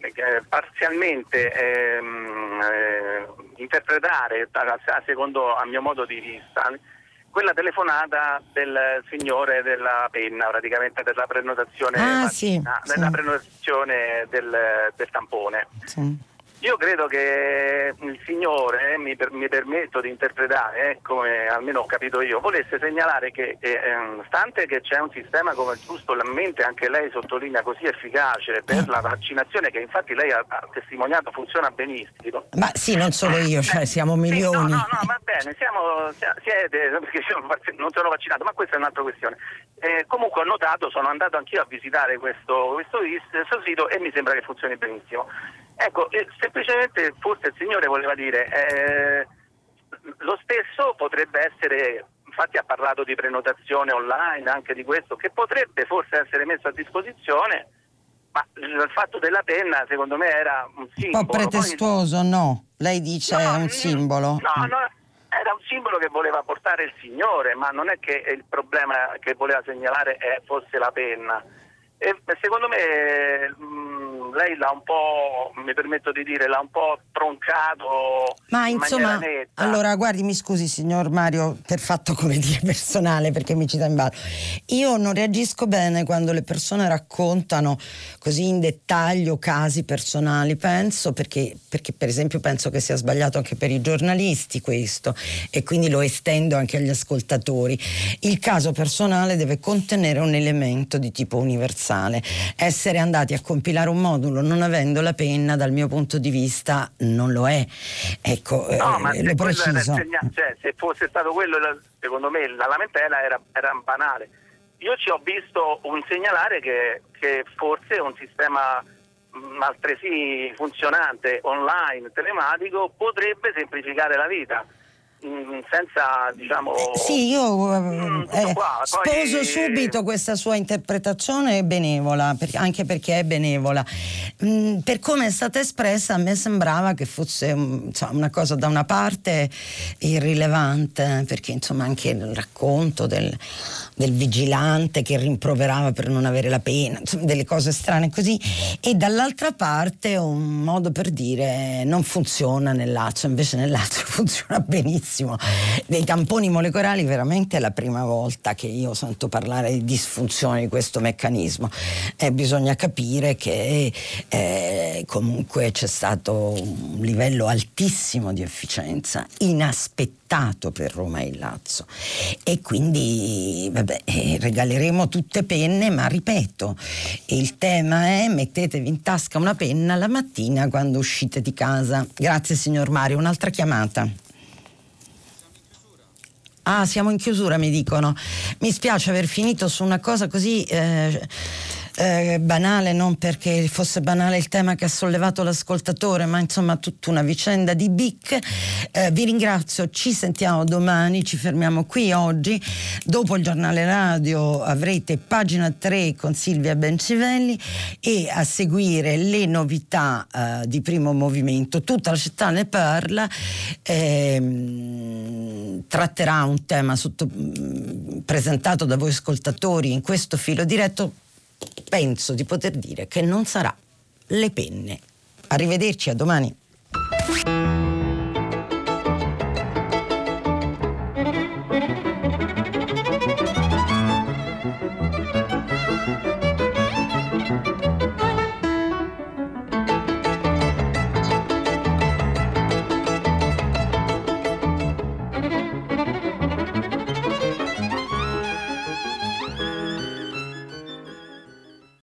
eh, parzialmente ehm, eh, interpretare, a, secondo a mio modo di vista, quella telefonata del signore della penna, praticamente della prenotazione, ah, mattina, sì, della sì. prenotazione del, del tampone. Sì. Io credo che il Signore, eh, mi, per, mi, permetto di interpretare, eh, come almeno ho capito io, volesse segnalare che, eh, stante che c'è un sistema come giustamente anche lei sottolinea così efficace per la vaccinazione, che infatti lei ha, ha testimoniato funziona benissimo. Ma sì, non solo io, cioè siamo milioni. Sì, no, no, no, va bene, siamo, siete, perché io non sono vaccinato, ma questa è un'altra questione. Eh, comunque ho notato, sono andato anch'io a visitare questo, questo, questo sito e mi sembra che funzioni benissimo. Ecco, eh, semplicemente forse il Signore voleva dire, eh, lo stesso potrebbe essere, infatti ha parlato di prenotazione online, anche di questo, che potrebbe forse essere messo a disposizione, ma il fatto della penna secondo me era un simbolo. Un po' pretestuoso, Poi... no? Lei dice no, è un simbolo. No, no, era un simbolo che voleva portare il Signore, ma non è che il problema che voleva segnalare fosse la penna. E secondo me mh, lei l'ha un po', mi permetto di dire, l'ha un po' troncato. Ma in insomma, netta. allora guardi, mi scusi signor Mario, per fatto come dire personale, perché mi cita in ballo. Io non reagisco bene quando le persone raccontano così in dettaglio casi personali, penso, perché, perché per esempio penso che sia sbagliato anche per i giornalisti questo e quindi lo estendo anche agli ascoltatori. Il caso personale deve contenere un elemento di tipo universale. Essere andati a compilare un modulo non avendo la penna, dal mio punto di vista, non lo è. Ecco, no, eh, ma lo preciso. Cioè, se fosse stato quello, secondo me la lamentela era, era banale. Io ci ho visto un segnalare che, che forse un sistema mm, altresì funzionante online, telematico, potrebbe semplificare la vita. Mm, senza diciamo sì io mm, eh, sposo Poi... subito questa sua interpretazione benevola per, anche perché è benevola. Mm, per come è stata espressa a me sembrava che fosse insomma, una cosa da una parte irrilevante perché insomma anche il racconto del, del vigilante che rimproverava per non avere la pena insomma, delle cose strane così e dall'altra parte un modo per dire non funziona nel Lazio invece nel Lazio funziona benissimo. Dei tamponi molecolari veramente è la prima volta che io sento parlare di disfunzione di questo meccanismo. Eh, bisogna capire che eh, comunque c'è stato un livello altissimo di efficienza, inaspettato per Roma e Lazio. E quindi vabbè, eh, regaleremo tutte penne, ma ripeto, il tema è mettetevi in tasca una penna la mattina quando uscite di casa. Grazie signor Mario, un'altra chiamata. Ah, siamo in chiusura, mi dicono. Mi spiace aver finito su una cosa così. Eh, eh, banale, non perché fosse banale il tema che ha sollevato l'ascoltatore, ma insomma tutta una vicenda di BIC. Eh, vi ringrazio, ci sentiamo domani, ci fermiamo qui oggi. Dopo il giornale radio avrete pagina 3 con Silvia Bencivelli e a seguire le novità eh, di primo movimento. Tutta la città ne parla, ehm, tratterà un tema sotto, mm, presentato da voi ascoltatori in questo filo diretto penso di poter dire che non sarà le penne. Arrivederci a domani.